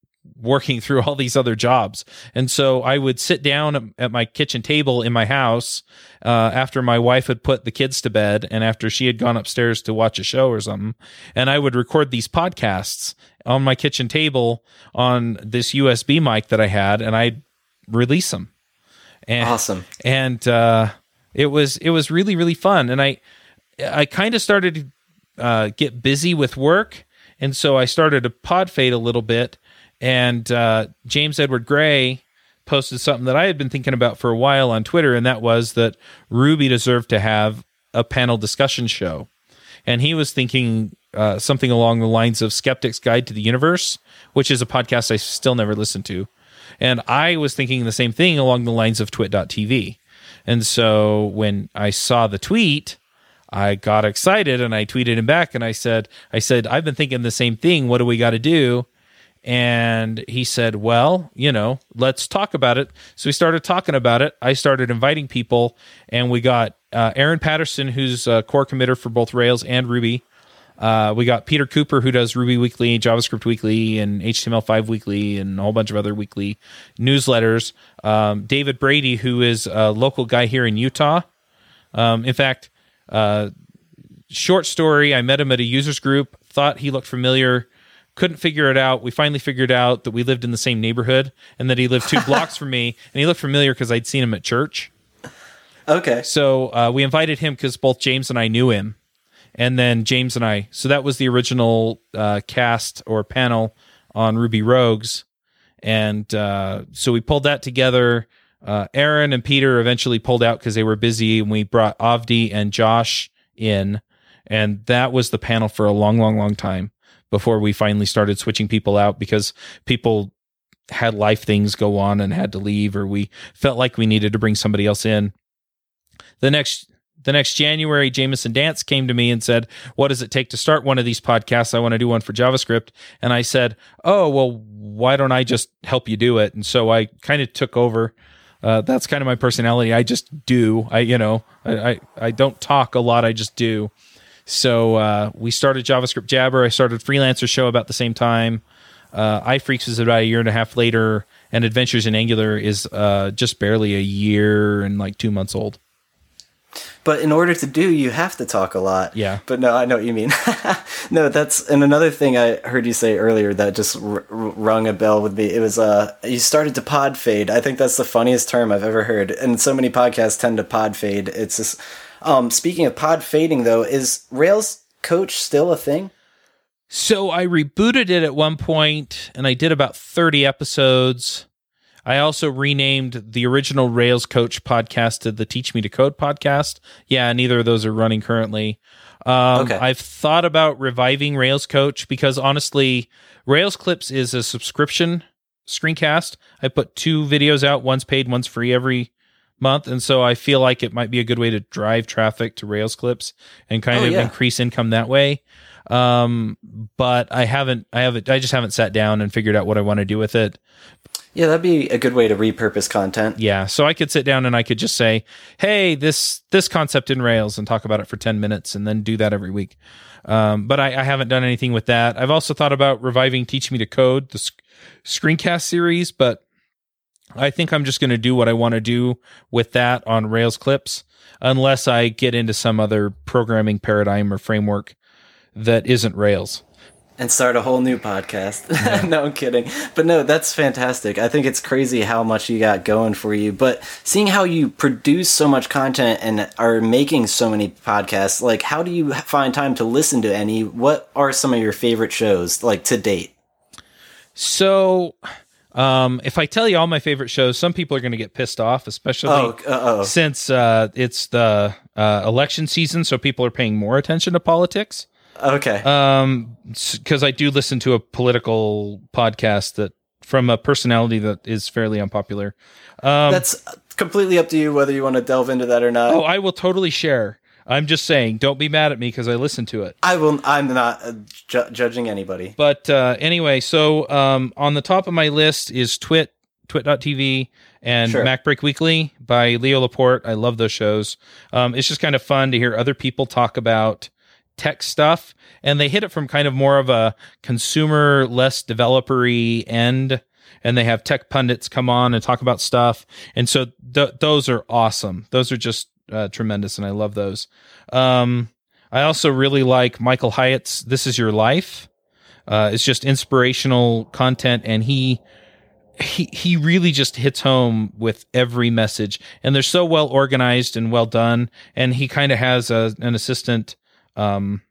working through all these other jobs. And so I would sit down at my kitchen table in my house uh, after my wife had put the kids to bed and after she had gone upstairs to watch a show or something. And I would record these podcasts on my kitchen table on this USB mic that I had and I'd release them. And, Awesome. And uh, it was it was really really fun. And I I kind of started to uh, get busy with work, and so I started to pod fade a little bit. And uh, James Edward Gray posted something that I had been thinking about for a while on Twitter, and that was that Ruby deserved to have a panel discussion show. And he was thinking uh, something along the lines of Skeptic's Guide to the Universe, which is a podcast I still never listened to. And I was thinking the same thing along the lines of twit.tv. And so when I saw the tweet, I got excited and I tweeted him back and I said, I said, I've been thinking the same thing. What do we got to do? And he said, Well, you know, let's talk about it. So we started talking about it. I started inviting people, and we got uh, Aaron Patterson, who's a core committer for both Rails and Ruby. Uh, we got Peter Cooper, who does Ruby Weekly, JavaScript Weekly, and HTML5 Weekly, and a whole bunch of other weekly newsletters. Um, David Brady, who is a local guy here in Utah. Um, in fact, uh, short story I met him at a users group, thought he looked familiar, couldn't figure it out. We finally figured out that we lived in the same neighborhood and that he lived two blocks from me, and he looked familiar because I'd seen him at church. Okay. So uh, we invited him because both James and I knew him, and then James and I. So that was the original uh, cast or panel on Ruby Rogues, and uh, so we pulled that together. Uh, Aaron and Peter eventually pulled out because they were busy, and we brought Avdi and Josh in, and that was the panel for a long, long, long time before we finally started switching people out because people had life things go on and had to leave, or we felt like we needed to bring somebody else in the next the next January, Jamison Dance came to me and said, "What does it take to start one of these podcasts? I want to do one for JavaScript." And I said, "Oh, well, why don't I just help you do it?" And so I kind of took over. Uh, that's kind of my personality. I just do. I you know I, I I don't talk a lot. I just do. So uh, we started JavaScript Jabber. I started Freelancer Show about the same time. Uh, iPhreaks is about a year and a half later, and Adventures in Angular is uh, just barely a year and like two months old. But in order to do, you have to talk a lot. Yeah. But no, I know what you mean. no, that's and another thing I heard you say earlier that just r- rung a bell with me. It was uh, you started to pod fade. I think that's the funniest term I've ever heard. And so many podcasts tend to pod fade. It's just. Um, speaking of pod fading, though, is Rails Coach still a thing? So I rebooted it at one point, and I did about thirty episodes. I also renamed the original Rails Coach podcast to the Teach Me to Code podcast. Yeah, neither of those are running currently. Um, Okay. I've thought about reviving Rails Coach because honestly, Rails Clips is a subscription screencast. I put two videos out, one's paid, one's free every month. And so I feel like it might be a good way to drive traffic to Rails Clips and kind Oh, of yeah. increase income that way. Um, but I haven't, I haven't, I just haven't sat down and figured out what I want to do with it. Yeah, that'd be a good way to repurpose content. Yeah, so I could sit down and I could just say, "Hey, this this concept in Rails," and talk about it for ten minutes, and then do that every week. Um, but I, I haven't done anything with that. I've also thought about reviving "Teach Me to Code," the sc- screencast series, but I think I'm just going to do what I want to do with that on Rails clips, unless I get into some other programming paradigm or framework that isn't Rails. and start a whole new podcast. no, I'm kidding. But no, that's fantastic. I think it's crazy how much you got going for you. But seeing how you produce so much content and are making so many podcasts, like how do you find time to listen to any? What are some of your favorite shows, like to date? So, um, if I tell you all my favorite shows, some people are going to get pissed off, especially Oh, since uh, it's the uh, election season, so people are paying more attention to politics. Okay. Um, because I do listen to a political podcast that from a personality that is fairly unpopular. Um, that's completely up to you whether you want to delve into that or not. oh, I will totally share. I'm just saying, don't be mad at me because I listen to it. I will. I'm not uh, ju- judging anybody. But uh, anyway, so um, on the top of my list is Twit, Twit.tv, and Sure. MacBreak Weekly by Leo Laporte. I love those shows. Um, it's just kind of fun to hear other people talk about tech stuff, and they hit it from kind of more of a consumer, less developery end. And they have tech pundits come on and talk about stuff, and so th- those are awesome. Those are just uh, tremendous, and I love those. Um, I also really like Michael Hyatt's "This Is Your Life." Uh, it's just inspirational content, and he he he really just hits home with every message, and they're so well organized and well done. And he kind of has a, an assistant um,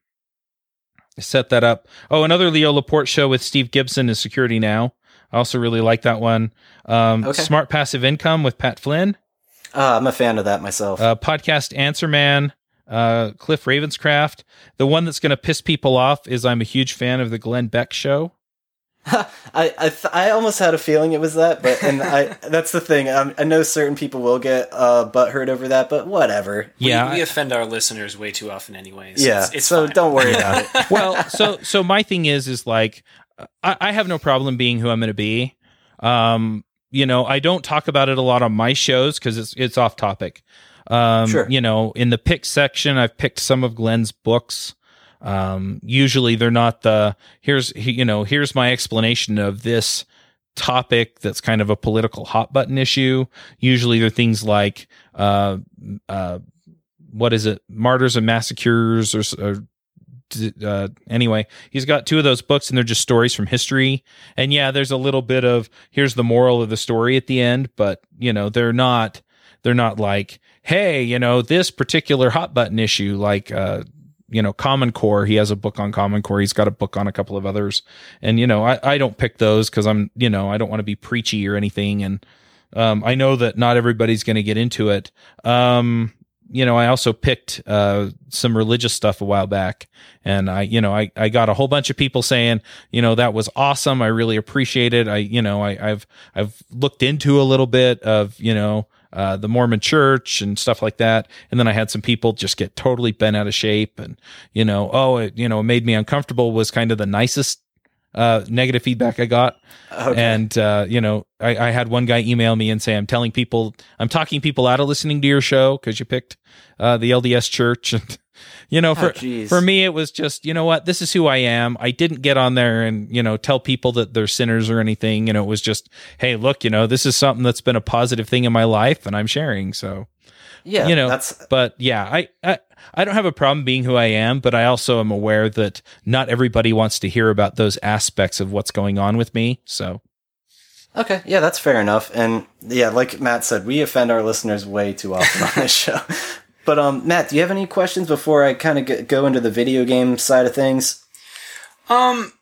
set that up. Oh, another Leo Laporte show with Steve Gibson is Security Now. I also really like that one. Um, Okay. Smart Passive Income with Pat Flynn. Uh, I'm a fan of that myself. Uh, podcast Answer Man. Uh, Cliff Ravenscraft. The one that's going to piss people off is I'm a huge fan of the Glenn Beck show. I I, th- I almost had a feeling it was that, but and I that's the thing. Um, I know certain people will get uh, butthurt over that, but whatever. Yeah, we, we offend our listeners way too often, anyways. yeah, it's, it's so fine. don't worry about it. well, so so my thing is is like I, I have no problem being who I'm going to be. Um, you know, I don't talk about it a lot on my shows because it's it's off topic. Um, Sure. You know, in the pick section, I've picked some of Glenn's books. Um, usually they're not the here's you know here's my explanation of this topic that's kind of a political hot button issue. Usually they're things like uh uh what is it martyrs and massacres or, or uh, anyway, he's got two of those books and they're just stories from history. And yeah, there's a little bit of here's the moral of the story at the end, but you know, they're not they're not like, hey, you know, this particular hot button issue like uh you know, Common Core. He has a book on Common Core. He's got a book on a couple of others. And, you know, I, I don't pick those because I'm, you know, I don't want to be preachy or anything. And um, I know that not everybody's going to get into it. Um, you know, I also picked uh, some religious stuff a while back, and I, you know, I, I got a whole bunch of people saying, you know, that was awesome. I really appreciate it. I, you know, I, I've I've looked into a little bit of, you know, uh, the Mormon Church and stuff like that, and then I had some people just get totally bent out of shape, and you know, oh, it, you know, it made me uncomfortable. Was kind of the nicest uh, negative feedback I got. Okay. And uh, you know, I, I had one guy email me and say, "I'm telling people, I'm talking people out of listening to your show because you picked uh, the LDS Church." And you know, for jeez. for me, it was just, you know what, this is who I am. I didn't get on there and you know tell people that they're sinners or anything. You know, it was just, hey, look, you know, this is something that's been a positive thing in my life, and I'm sharing. So yeah, you know, that's but yeah, I, I I don't have a problem being who I am, but I also am aware that not everybody wants to hear about those aspects of what's going on with me. So okay. Yeah, that's fair enough. And yeah, like Matt said, we offend our listeners way too often on this show. But um, Matt, do you have any questions before I kind of go into the video game side of things? Um,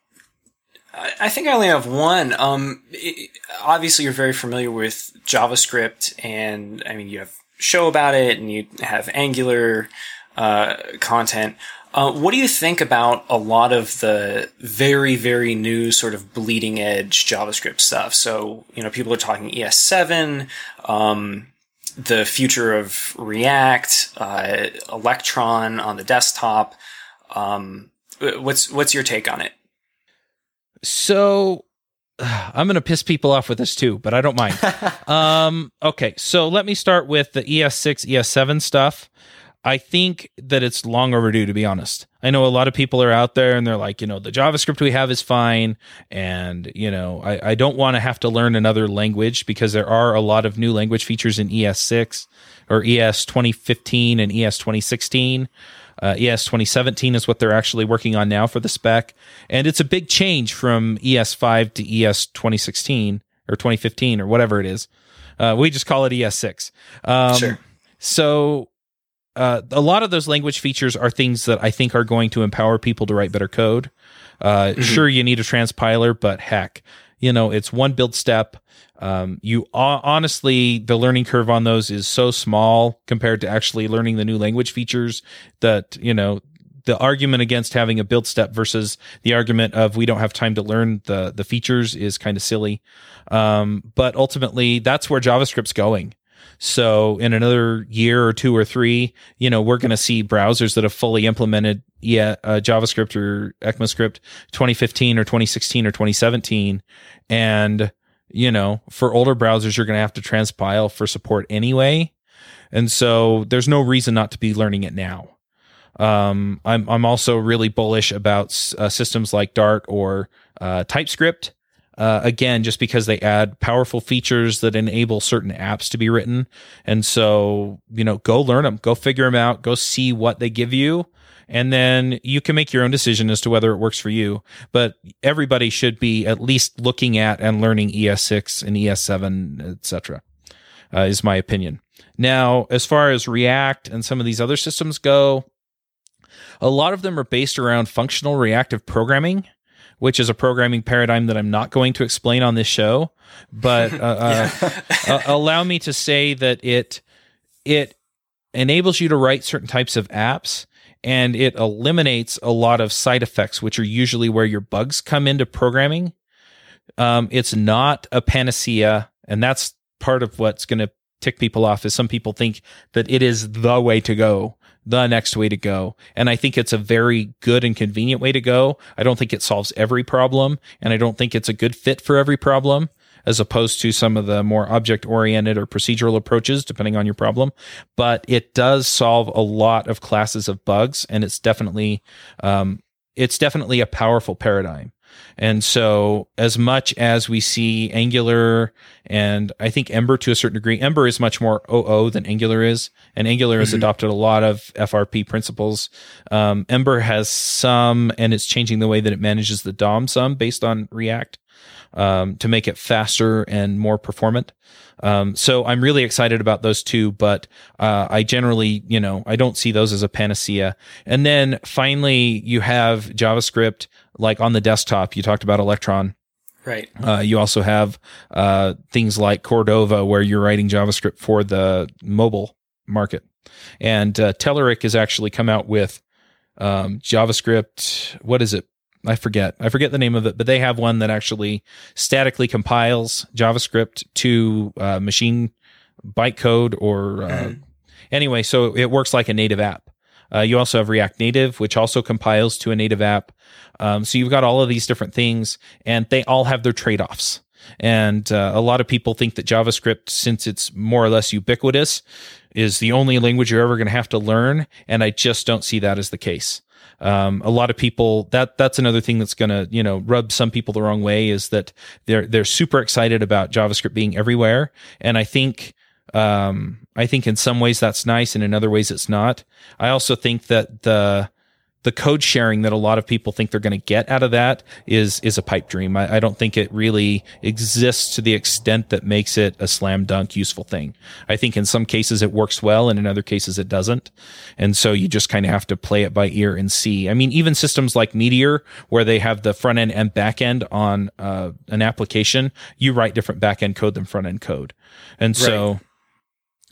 I I think I only have one. Um, i obviously, you're very familiar with JavaScript, and I mean, you have show about it, and you have Angular uh, content. Uh, what do you think about a lot of the very, very new sort of bleeding edge JavaScript stuff? So, you know, people are talking ES7, um, the future of React, uh, Electron on the desktop. Um, what's what's your take on it? So I'm going to piss people off with this too, but I don't mind. um, okay, so let me start with the E ES6, ES7 stuff. I think that it's long overdue, to be honest. I know a lot of people are out there and they're like, you know, the JavaScript we have is fine. And, you know, I, I don't want to have to learn another language because there are a lot of new language features in ES6 or ES 2015 and ES 2016. Uh, ES 2017 is what they're actually working on now for the spec. And it's a big change from ES5 to ES 2016 or 2015 or whatever it is. Uh, we just call it ES6. Um, Sure. So uh, a lot of those language features are things that I think are going to empower people to write better code. Uh, Sure, you need a transpiler, but heck, you know, it's one build step. Um, you honestly, the learning curve on those is so small compared to actually learning the new language features that, you know, the argument against having a build step versus the argument of we don't have time to learn the, the features is kind of silly. Um, but ultimately that's where JavaScript's going. So in another year or two or three, you know, we're going to see browsers that have fully implemented yeah, uh, JavaScript or ECMAScript 2015 or 2016 or 2017. And, you know, for older browsers, you're going to have to transpile for support anyway. And so there's no reason not to be learning it now. Um, I'm I'm also really bullish about uh, systems like Dart or uh, TypeScript. Uh, again, just because they add powerful features that enable certain apps to be written, and so you know, go learn them, go figure them out, go see what they give you, and then you can make your own decision as to whether it works for you. But everybody should be at least looking at and learning ES6 and ES7, etc. Uh, is my opinion. Now, as far as React and some of these other systems go, a lot of them are based around functional reactive programming, which is a programming paradigm that I'm not going to explain on this show. But uh, uh, allow me to say that it it enables you to write certain types of apps and it eliminates a lot of side effects, which are usually where your bugs come into programming. Um, it's not a panacea, and that's part of what's going to tick people off. Is some people think that it is the way to go, the next way to go, and I think it's a very good and convenient way to go. I don't think it solves every problem, and I don't think it's a good fit for every problem as opposed to some of the more object oriented or procedural approaches, depending on your problem. But it does solve a lot of classes of bugs, and it's definitely um, it's definitely a powerful paradigm. And so, as much as we see Angular and I think Ember to a certain degree, Ember is much more OO than Angular is, and Angular mm-hmm. has adopted a lot of FRP principles. Um, Ember has some, and it's changing the way that it manages the DOM some based on React um, to make it faster and more performant. Um, so I'm really excited about those two, but uh, I generally, you know, I don't see those as a panacea. And then finally, you have JavaScript like on the desktop. You talked about Electron. Right. Uh, you also have uh, things like Cordova, where you're writing JavaScript for the mobile market. And uh, Telerik has actually come out with um, JavaScript. What is it? I forget. I forget the name of it, but they have one that actually statically compiles JavaScript to uh, machine bytecode or uh, mm-hmm. anyway. So it works like a native app. Uh, you also have React Native, which also compiles to a native app. Um, so you've got all of these different things, and they all have their trade offs. And uh, a lot of people think that JavaScript, since it's more or less ubiquitous, is the only language you're ever going to have to learn. And I just don't see that as the case. Um, a lot of people that that's another thing that's going to you know rub some people the wrong way is that they're they're super excited about JavaScript being everywhere, and I think um, I think in some ways that's nice, and in other ways it's not. I also think that the the code sharing that a lot of people think they're going to get out of that is is a pipe dream. I, I, don't think it really exists to the extent that makes it a slam dunk useful thing. I think in some cases it works well, and in other cases it doesn't. And so you just kind of have to play it by ear and see. I mean, even systems like Meteor, where they have the front end and back end on uh, an application, you write different back end code than front end code, and so.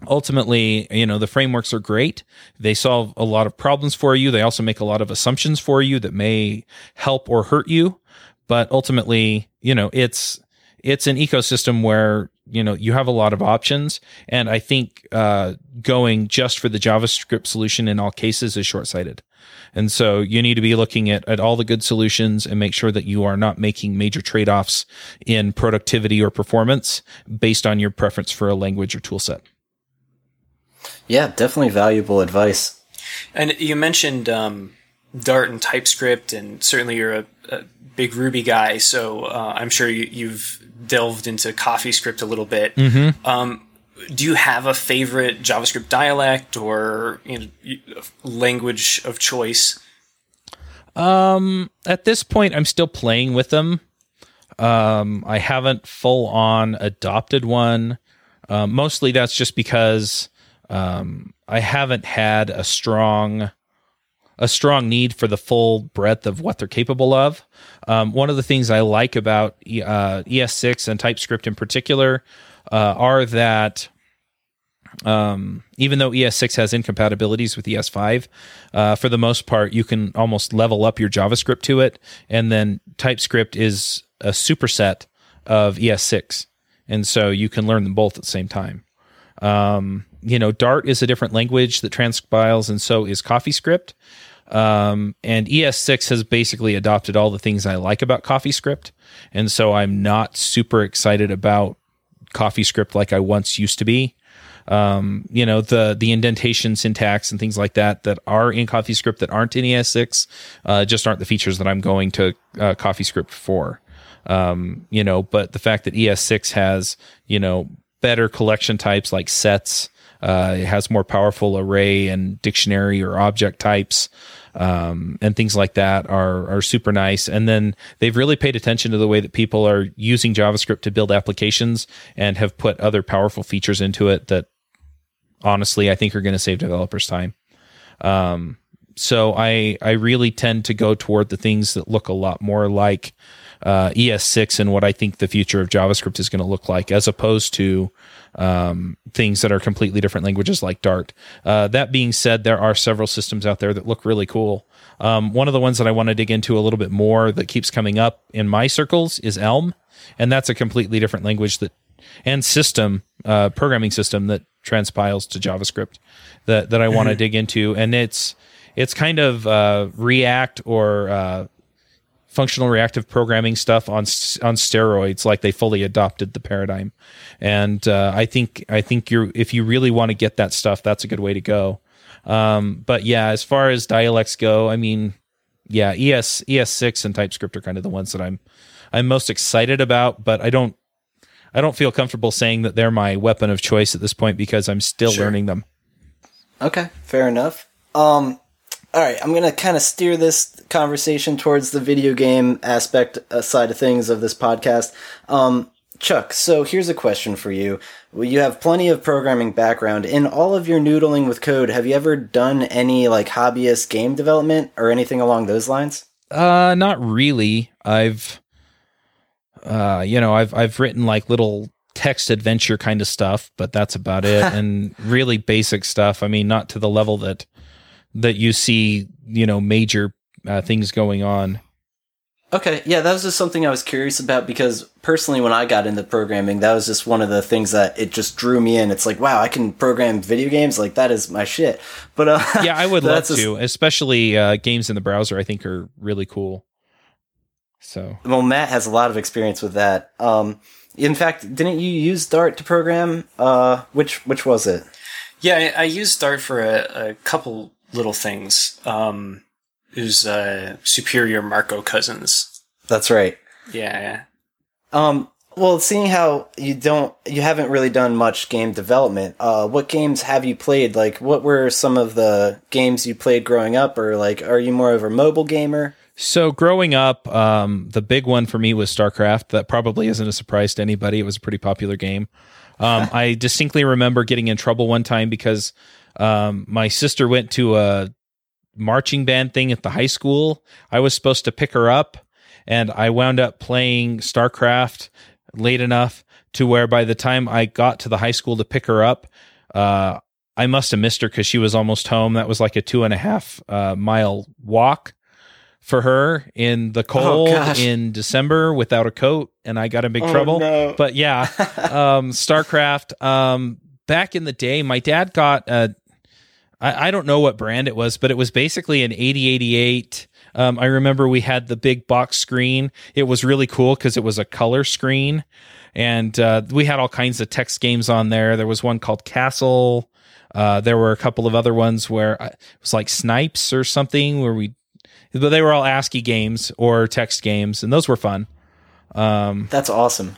Ultimately, you know, the frameworks are great. They solve a lot of problems for you. They also make a lot of assumptions for you that may help or hurt you. But ultimately, you know, it's it's an ecosystem where you know you have a lot of options and i think uh, going just for the javascript solution in all cases is short-sighted and so you need to be looking at, at all the good solutions and make sure that you are not making major trade-offs in productivity or performance based on your preference for a language or tool set yeah, definitely valuable advice. And you mentioned um, Dart and TypeScript, and certainly you're a, a big Ruby guy, so uh, I'm sure you, have delved into CoffeeScript a little bit. Mm-hmm. Um, do you have a favorite JavaScript dialect or you know, language of choice? Um, at this point, I'm still playing with them. Um, I haven't full on adopted one. Uh, mostly that's just because um, I haven't had a strong a strong need for the full breadth of what they're capable of. Um, one of the things I like about uh, ES6 and TypeScript in particular uh, are that um, even though ES6 has incompatibilities with ES5, uh, for the most part, you can almost level up your JavaScript to it. And then TypeScript is a superset of ES6. And so you can learn them both at the same time. Um, you know, Dart is a different language that transpiles, and so is CoffeeScript. Um, and ES6 has basically adopted all the things I like about CoffeeScript, and so I'm not super excited about CoffeeScript like I once used to be. um, you know the the indentation syntax and things like that that are in CoffeeScript that aren't in ES6 uh, just aren't the features that I'm going to uh, CoffeeScript for. Um, you know, but the fact that ES6 has you know better collection types like sets, uh, it has more powerful array and dictionary or object types. Um, and things like that are are super nice. And then they've really paid attention to the way that people are using JavaScript to build applications and have put other powerful features into it that honestly I think are going to save developers time. Um, so I I really tend to go toward the things that look a lot more like uh, ES6 and what I think the future of JavaScript is going to look like, as opposed to um, things that are completely different languages like Dart. Uh, that being said, there are several systems out there that look really cool. Um, one of the ones that I want to dig into a little bit more that keeps coming up in my circles is Elm, and that's a completely different language that and system uh, programming system that transpiles to JavaScript that that I want to dig into, and it's it's kind of uh, React or uh, functional reactive programming stuff on on steroids like they fully adopted the paradigm and uh, i think i think you're if you really want to get that stuff that's a good way to go um, but yeah as far as dialects go i mean yeah es es6 and typescript are kind of the ones that i'm i'm most excited about but i don't i don't feel comfortable saying that they're my weapon of choice at this point because i'm still Sure. learning them Okay, fair enough. Um, all right, I'm gonna kind of steer this conversation towards the video game aspect uh, side of things of this podcast. Um, Chuck, so here's a question for you. Well, you have plenty of programming background. In all of your noodling with code, have you ever done any like hobbyist game development or anything along those lines? Uh, not really. I've, uh, you know, I've I've written like little text adventure kind of stuff, but that's about it. and really basic stuff. I mean, not to the level that that you see, you know, major uh, things going on. Okay, yeah, that was just something I was curious about because personally, when I got into programming, that was just one of the things that it just drew me in. It's like, wow, I can program video games, like that is my shit. But uh, Yeah, I would love that's just- to, especially uh, games in the browser. I think are really cool. So Well, Matt has a lot of experience with that. Um, in fact, didn't you use Dart to program? Uh, which which was it? Yeah, I, I used Dart for a, a couple little things. Um, it was uh, Superior Marco Cousins. That's right. Yeah, yeah. Um, well, seeing how you don't, you haven't really done much game development. Uh, what games have you played? Like, what were some of the games you played growing up, or like, are you more of a mobile gamer? So growing up, um, the big one for me was StarCraft. That probably isn't a surprise to anybody. It was a pretty popular game. Um, I distinctly remember getting in trouble one time because um, my sister went to a marching band thing at the high school. I was supposed to pick her up, and I wound up playing StarCraft late enough to where by the time I got to the high school to pick her up, uh, I must have missed her because she was almost home. That was like a two and a half uh, mile walk for her in the cold gosh. in December without a coat, and I got in big Oh, trouble. no. But yeah, um, StarCraft. Um, back in the day, my dad got a. I, I don't know what brand it was, but it was basically an 8088. Um, I remember we had the big box screen. It was really cool because it was a color screen, and uh, we had all kinds of text games on there. There was one called Castle. Uh, there were a couple of other ones where uh, it was like Snipes or something where we, but they were all ASCII games or text games, and those were fun. Um, That's awesome.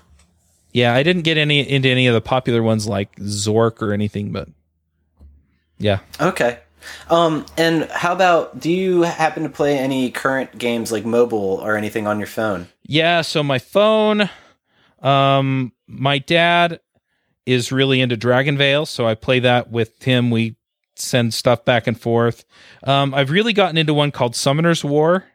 yeah, I didn't get any into any of the popular ones like Zork or anything, but yeah. Okay. Um, and how about? Do you happen to play any current games like mobile or anything on your phone? Yeah, so my phone, um, my dad is really into DragonVale, so I play that with him. We send stuff back and forth. Um, I've really gotten into one called Summoner's War.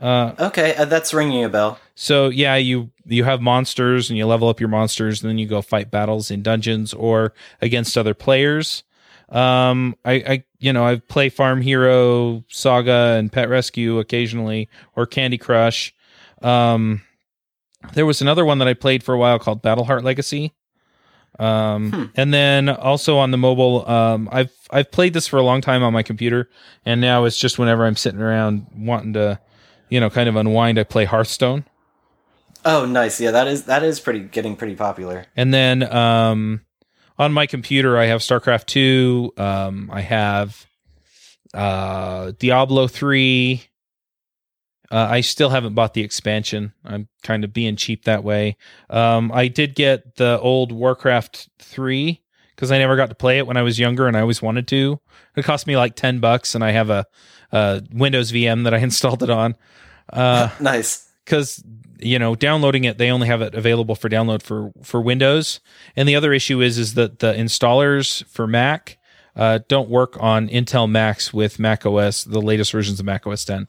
Uh, Okay, uh, that's ringing a bell. so yeah, you you have monsters and you level up your monsters, and then you go fight battles in dungeons or against other players. Um, I, I you know I play Farm Hero, Saga, and Pet Rescue occasionally, or Candy Crush. Um, there was another one that I played for a while called Battle Heart Legacy. Um, and then also on the mobile, um, I've I've played this for a long time on my computer, and now it's just whenever I'm sitting around wanting to, you know, kind of unwind, I play Hearthstone. Oh, nice. Yeah, that is that is pretty getting pretty popular. And then um, on my computer, I have StarCraft two. Um, I have uh, Diablo three. Uh, I still haven't bought the expansion. I'm kind of being cheap that way. Um, I did get the old Warcraft three because I never got to play it when I was younger, and I always wanted to. It cost me like ten bucks, and I have a, a Windows VM that I installed it on. Uh, nice. Because you know, downloading it, they only have it available for download for for Windows. And the other issue is is that the installers for Mac uh, don't work on Intel Macs with Mac OS, the latest versions of Mac OS 10.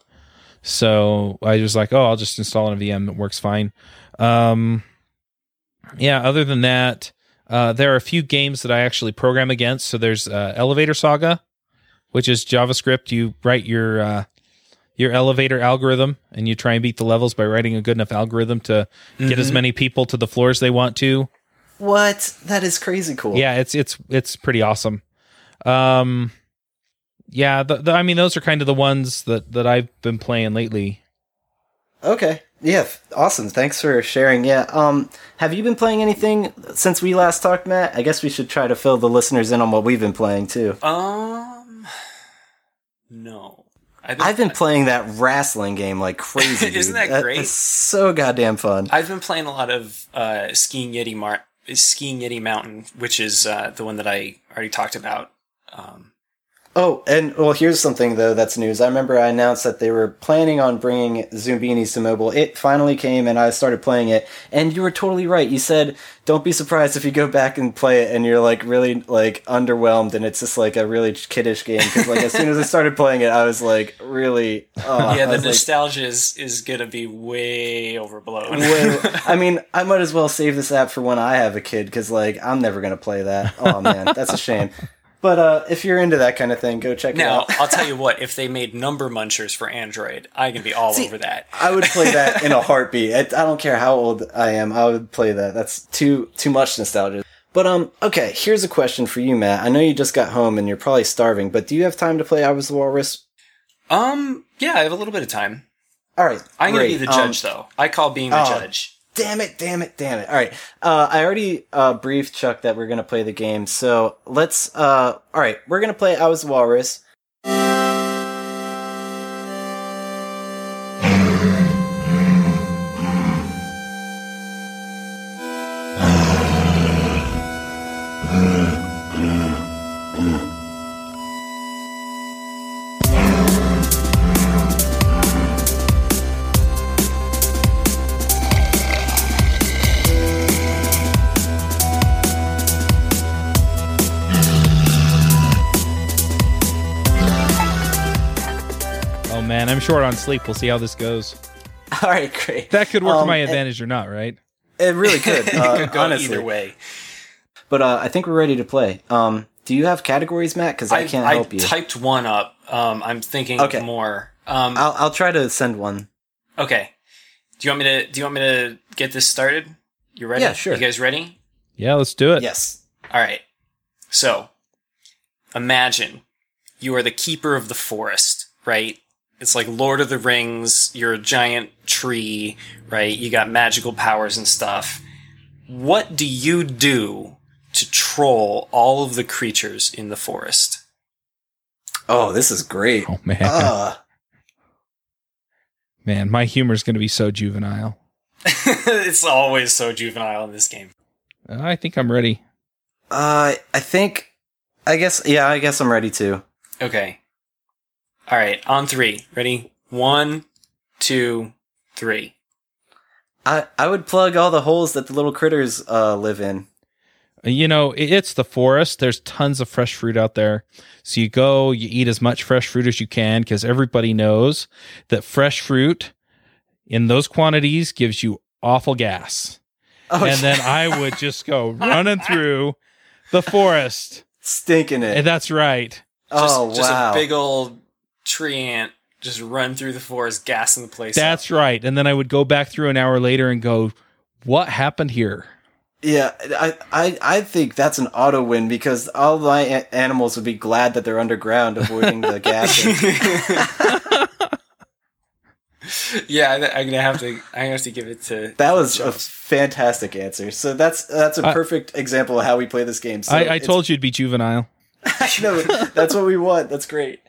So I was like, oh, I'll just install it on a VM. It works fine. Um, yeah. Other than that, uh, there are a few games that I actually program against. So there's uh, Elevator Saga, which is JavaScript. You write your uh, your elevator algorithm, and you try and beat the levels by writing a good enough algorithm to mm-hmm. get as mm-hmm. many people to the floors they want to. What? That is crazy cool. Yeah, it's it's it's pretty awesome. Um, yeah, the, the, I mean, those are kind of the ones that that I've been playing lately. Okay. Yeah, awesome. Thanks for sharing. Yeah. Um, have you been playing anything since we last talked, Matt? I guess we should try to fill the listeners in on what we've been playing too. Um, no. I've been, I've been playing that wrestling game like crazy. Isn't that, that great? so goddamn fun. I've been playing a lot of uh, skiing Yeti Mar- skiing Yeti Mountain, which is uh, the one that I already talked about. Um, Oh, and well, here's something though that's news. I remember I announced that they were planning on bringing Zoombinis to mobile. It finally came, and I started playing it. And you were totally right. You said, "Don't be surprised if you go back and play it, and you're like really like underwhelmed, and it's just like a really kiddish game." Because like as soon as I started playing it, I was like really, oh, yeah. The nostalgia like, is is gonna be way overblown. way, I mean, I might as well save this app for when I have a kid because like I'm never gonna play that. Oh man, that's a shame. But uh, if you're into that kind of thing, go check now, it out. I'll tell you what, if they made number munchers for Android, I can be all See, over that. I would play that in a heartbeat. I, I don't care how old I am. I would play that. That's too too much nostalgia. But um, okay. Here's a question for you, Matt. I know you just got home and you're probably starving, but do you have time to play I Was the Walrus? Um, yeah, I have a little bit of time. All right, I'm great. gonna be the judge, um, though. I call being the oh, judge damn it, damn it, damn it. All right. Uh, I already uh, briefed Chuck that we're going to play the game. So let's, uh, all right, we're going to play I Was Walrus. Short on sleep. We'll see how this goes. All right, great. That could work um, to my advantage or not, right? It really could. Uh, could go honestly. either way. But uh, I think we're ready to play. Um, do you have categories, Matt? Because I, I, can't help you. I you. typed one up. Um, I'm thinking okay. more. Um, I'll I'll try to send one. Okay. Do you want me to Do you want me to get this started? You ready? Yeah, sure. You guys ready? Yeah, let's do it. Yes. All right. So, imagine you are the keeper of the forest, right? It's like Lord of the Rings, you're a giant tree, right? You got magical powers and stuff. What do you do to troll all of the creatures in the forest? Oh, this is great. Oh man. Uh. Man, my humor is going to be so juvenile. it's always so juvenile in this game. I think I'm ready. Uh, I think, I guess, yeah, I guess I'm ready too. Okay. All right, on three. Ready? One, two, three. I I would plug all the holes that the little critters uh, live in. You know, it's the forest. There's tons of fresh fruit out there. So you go, you eat as much fresh fruit as you can because everybody knows that fresh fruit in those quantities gives you awful gas. Oh, and then I would just go running through the forest, stinking it. And that's right. Just, oh wow! Just a big old tree ant just run through the forest, gassing the place. That's up. right. And then I would go back through an hour later and go, "What happened here?" Yeah, I, I, I think that's an auto win because all my a- animals would be glad that they're underground, avoiding the gassing. yeah, I- I'm gonna have to. I'm gonna have to give it to. That was a fantastic answer. So that's that's a I- perfect example of how we play this game. So I, I told you it'd be juvenile. no, that's what we want. That's great.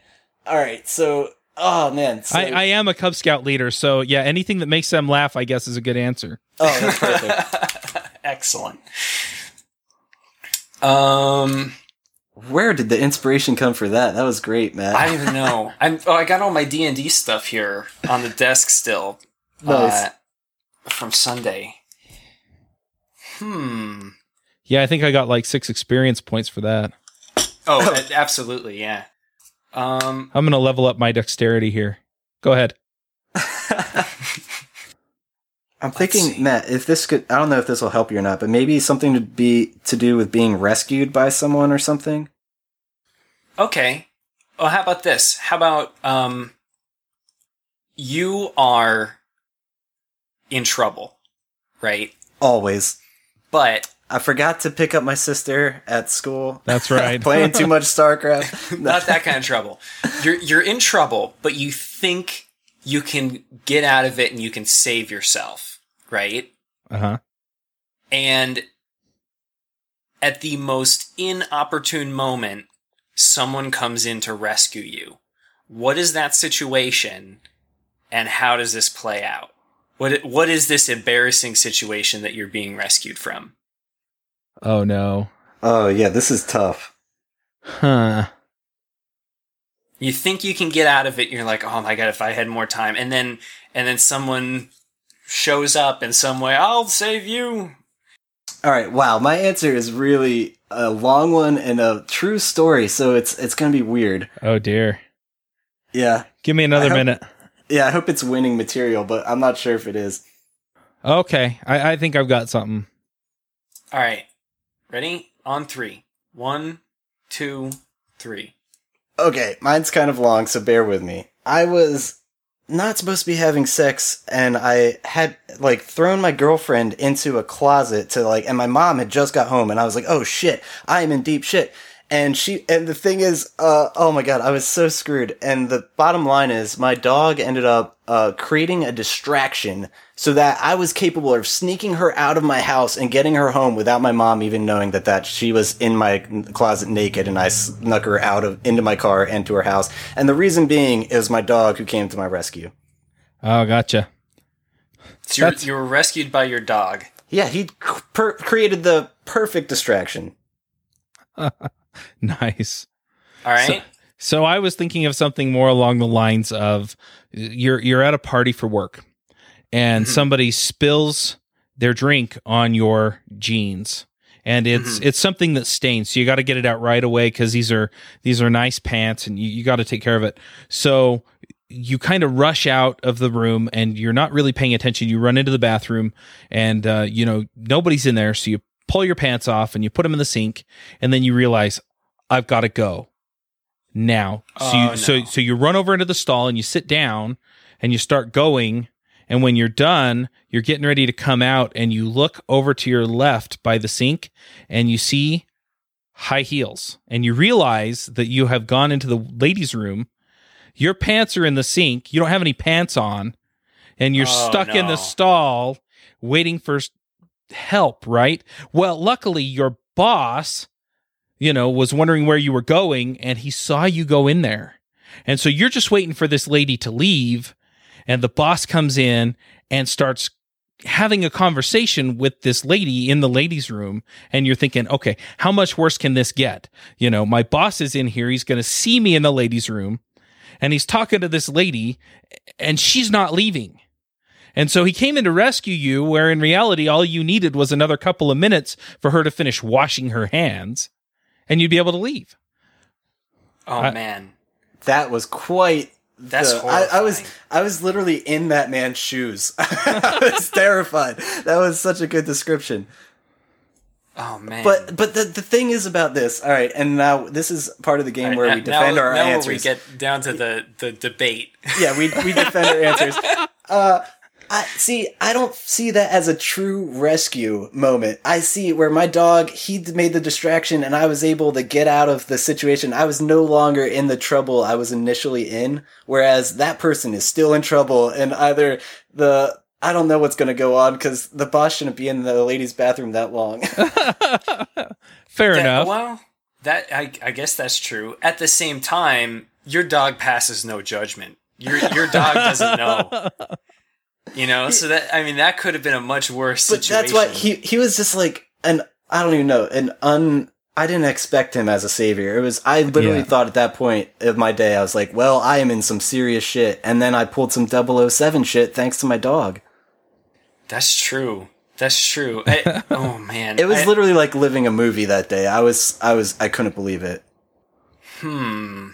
All right, so oh man, so, I, I am a Cub Scout leader, so yeah, anything that makes them laugh, I guess, is a good answer. oh that's perfect. Excellent. Um, Where did the inspiration come for that? That was great, man. I don't even know. I'm. Oh, I got all my D and D stuff here on the desk still. Nice. uh, from Sunday. Hmm. Yeah, I think I got like six experience points for that. Oh, absolutely. Yeah. Um. I'm gonna level up my dexterity here. Go ahead. I'm thinking. Matt, if this could, I don't know if this will help you or not, but maybe something to be to do with being rescued by someone or something. Okay. Well, how about this? How about um. You are in trouble, right? Always. But I forgot to pick up my sister at school. That's right. Playing too much StarCraft. not that kind of trouble. You're you're in trouble, but you think you can get out of it and you can save yourself, right? Uh huh. And at the most inopportune moment, someone comes in to rescue you. What is that situation and how does this play out? What what is this embarrassing situation that you're being rescued from? Oh no. Oh yeah, this is tough. Huh. You think you can get out of it, you're like, "Oh my god, if I had more time." And then and then someone shows up in some way, "I'll save you." All right, wow, my answer is really a long one and a true story, so it's it's gonna be weird. Oh dear. Yeah, Give me another hope- minute. yeah, I hope it's winning material, but I'm not sure if it is. Okay, I, I think I've got something. All right. Ready? On three. One, two, three. Okay, mine's kind of long, so bear with me. I was not supposed to be having sex, and I had like thrown my girlfriend into a closet to like, and my mom had just got home, and I was like, oh shit, I am in deep shit. And she, and the thing is, uh, oh my god, I was so screwed. And the bottom line is, my dog ended up, uh, creating a distraction so that I was capable of sneaking her out of my house and getting her home without my mom even knowing that, that she was in my closet naked and I snuck her out of, into my car and to her house. And the reason being is my dog who came to my rescue. Oh, gotcha. So you're, you were rescued by your dog. Yeah, he per- created the perfect distraction. Nice. All right. So I was thinking of something more along the lines of you're you're at a party for work and Mhm. somebody spills their drink on your jeans and it's it's something that stains so you got to get it out right away cuz these are these are nice pants and you, you got to take care of it. So you kind of rush out of the room and you're not really paying attention. You run into the bathroom and uh, you know nobody's in there so you pull your pants off and you put them in the sink and then you realize I've got to go now. So Oh, you so so you run over into the stall and you sit down and you start going and when you're done, you're getting ready to come out and you look over to your left by the sink and you see high heels and you realize that you have gone into the ladies room. Your pants are in the sink. You don't have any pants on and you're Oh, stuck in the stall waiting for help, right? Well, luckily your boss you know, was wondering where you were going and he saw you go in there. And so you're just waiting for this lady to leave and the boss comes in and starts having a conversation with this lady in the ladies room and you're thinking, "Okay, how much worse can this get?" You know, my boss is in here, he's going to see me in the ladies room and he's talking to this lady and she's not leaving. And so he came in to rescue you, where in reality, all you needed was another couple of minutes for her to finish washing her hands and you'd be able to leave. Oh I- man. That was quite. That's the- I, I was. I was literally in that man's shoes. I was terrified. That was such a good description. Oh man. But but the the thing is about this. All right, and now this is part of the game All where right, we defend now, our now answers. we get down to the the debate. yeah, we we defend our answers. Uh, I see. I don't see that as a true rescue moment. I see where my dog he made the distraction, and I was able to get out of the situation. I was no longer in the trouble I was initially in, whereas that person is still in trouble, and either the I don't know what's going to go on because the boss shouldn't be in the ladies' bathroom that long. Fair That- enough. Well, that I, I guess that's true. At the same time, your dog passes no judgment. Your your dog doesn't know. You know, so that I mean that could have been a much worse situation. but situation. that's why he he was just like an I don't even know an un. I didn't expect him as a savior. It was I literally Yeah. thought at that point of my day I was like, well, I am in some serious shit, and then I pulled some 007 shit thanks to my dog. That's true. That's true. I- oh man, It was I- literally like living a movie that day. I was I was I couldn't believe it. Hmm.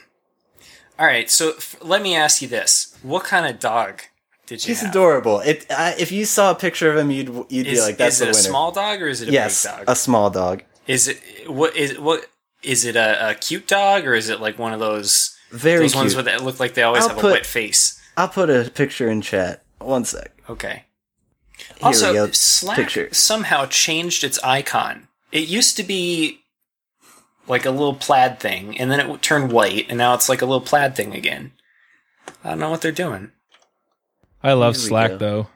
All right, so f- let me ask you this: What kind of dog did you He's have? adorable. It I, if you saw a picture of him, you'd you'd Is, be like, "That's the winner. is the it a small dog or is it a yes, big dog? a small dog. Is it what is what is it a, a cute dog or is it like one of those Very those cute. ones where that look like they always I'll have put- a wet face? I'll put a picture in chat. One sec. Okay. Here also. Slack Picture. somehow changed its icon. It used to be like a little plaid thing, and then it turned white, and now it's like a little plaid thing again. I don't know what they're doing. I love Here Slack go. though.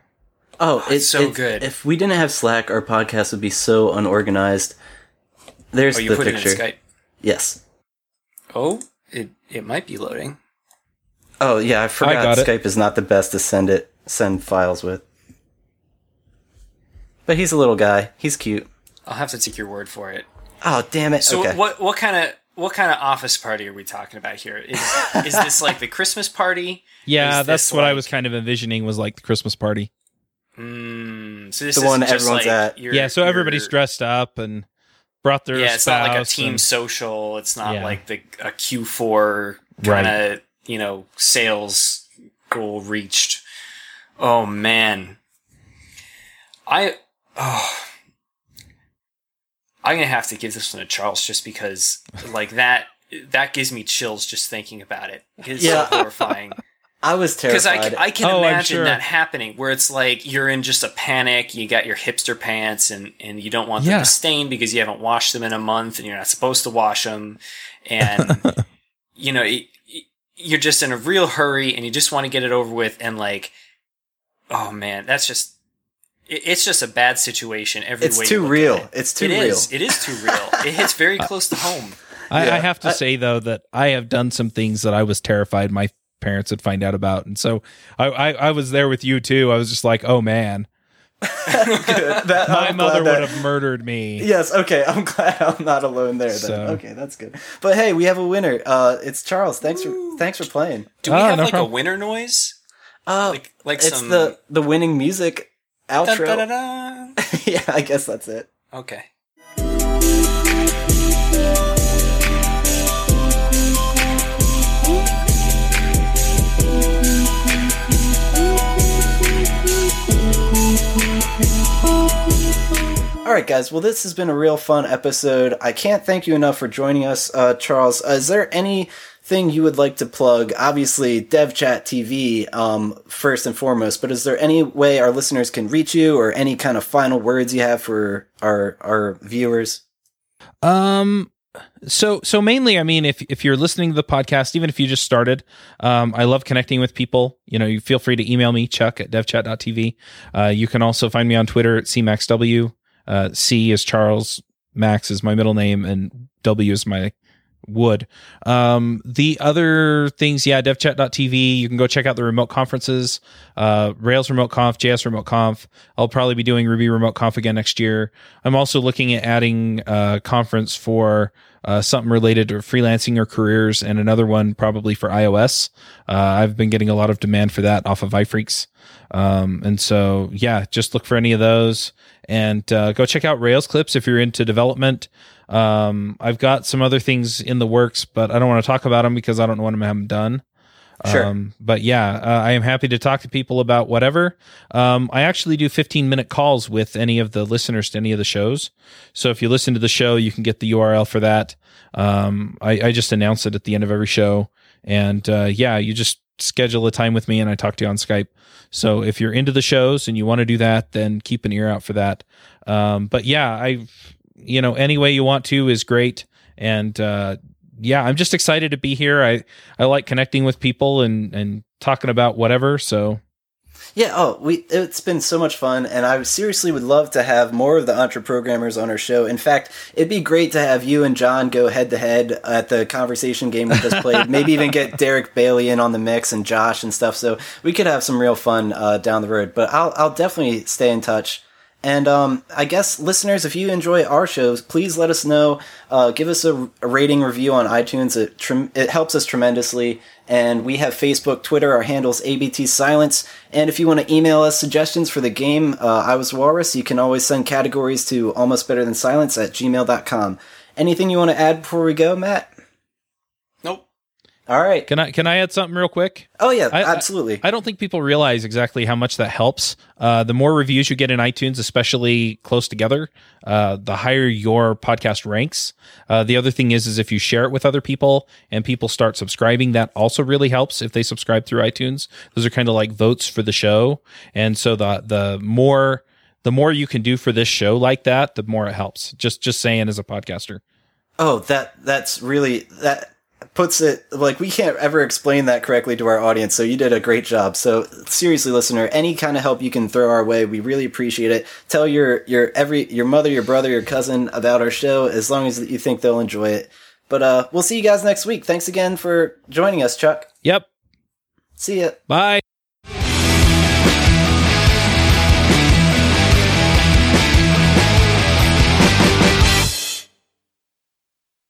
Oh, it's it's so good. If we didn't have Slack, our podcast would be so unorganized. There's Oh, you the put picture. it in Skype. Yes. Oh, it it might be loading. Oh yeah, I forgot got. Skype is not the best to send it send files with. But he's a little guy. He's cute. I'll have to take your word for it. Oh damn it. So okay. what what kind of what kind of office party are we talking about here? Is is this like the Christmas party? Yeah, that's this what I was kind of envisioning was like the Christmas party. Mm, so this The isn't one everyone's like at. your- yeah, so everybedy's your- dressed up and brought their Yeah, it's not like a team and- social. It's not Yeah. like the a Q four kind of you know sales goal reached. Oh man, I oh. I'm gonna have to give this one to Charles just because like that that gives me chills just thinking about it. It's Yeah. so horrifying. I was terrified. Because I, can- I can Oh, imagine sure. that happening where it's like you're in just a panic, you got your hipster pants and, and you don't want them Yeah. to stain because you haven't washed them in a month and you're not supposed to wash them. And, you know, it, it- you're just in a real hurry and you just want to get it over with. And like, oh man, that's just, it, it's just a bad situation every it's way you too real. it. It's too It real. is. It is too real. it hits very close to home. I, Yeah. I have to I- say though that I have done some things that I was terrified my parents would find out about, and so I, I, I was there with you too. I was just like, oh man, That- my I'm mother glad would have murdered me. Yes, okay. I'm glad I'm not alone there then. So- Okay, that's good. But hey, we have a winner. Uh it's Charles. Thanks for thanks for playing. Do we Ah, have no like problem. a winner noise? Uh Like, like it's some. the the winning music outro. Dun, dun, dun, yeah, I guess that's it. Okay. All right, guys. Well, this has been a real fun episode. I can't thank you enough for joining us, uh, Charles. Uh, is there anything you would like to plug? Obviously, DevChat TV um, first and foremost. But is there any way our listeners can reach you, or any kind of final words you have for our our viewers? Um so so mainly I mean if if you're listening to the podcast even if you just started um I love connecting with people you know you feel free to email me chuck at devchat.tv uh you can also find me on Twitter at cmaxw uh C is Charles Max is my middle name and W is my wood um the other things yeah devchat.tv you can go check out the remote conferences uh rails remote conf js remote conf i'll probably be doing ruby remote conf again next year i'm also looking at adding a conference for uh, something related to freelancing or careers and another one probably for ios uh, i've been getting a lot of demand for that off of iPhreaks. Um, and so, yeah, just look for any of those and uh, go check out Rails clips if you're into development. Um, I've got some other things in the works, but I don't want to talk about them because I don't know when I'm having done. Sure. Um, but yeah, uh, I am happy to talk to people about whatever. Um, I actually do 15 minute calls with any of the listeners to any of the shows. So if you listen to the show, you can get the URL for that. Um, I, I just announce it at the end of every show. And uh, yeah, you just schedule a time with me and I talk to you on Skype. So if you're into the shows and you want to do that, then keep an ear out for that. Um, but yeah, I, you know, any way you want to is great. And uh, yeah, I'm just excited to be here. I I like connecting with people and and talking about whatever. So yeah, oh, we it's been so much fun, and I seriously would love to have more of the Entreprogrammers on our show. In fact, it'd be great to have you and John go head to head at the conversation game we just played. Maybe even get Derick Bailey in on the mix and Josh and stuff, so we could have some real fun uh, down the road. But I'll I'll definitely stay in touch. And um, I guess listeners, if you enjoy our shows, please let us know. Uh, give us a, a, rating review on iTunes. It trem- it helps us tremendously. And we have Facebook, Twitter. Our handles ABT Silence. And if you want to email us suggestions for the game, uh, I was Walrus. You can always send categories to almost better than silence at gmail.com. Anything you want to add before we go, Matt? All right. Can I can I add something real quick? Oh yeah, I, absolutely. I, I, don't think people realize exactly how much that helps. Uh, the more reviews you get in iTunes, especially close together, uh, the higher your podcast ranks. Uh, the other thing is, is if you share it with other people and people start subscribing, that also really helps. If they subscribe through iTunes, those are kind of like votes for the show, and so the the more the more you can do for this show like that, the more it helps. Just just saying as a podcaster. Oh, that that's really that puts it like we can't ever explain that correctly to our audience. So you did a great job. So seriously, listener, any kind of help you can throw our way, we really appreciate it. Tell your your every your mother, your brother, your cousin about our show as long as you think they'll enjoy it. But uh, we'll see you guys next week. Thanks again for joining us, Chuck. Yep. See ya. Bye.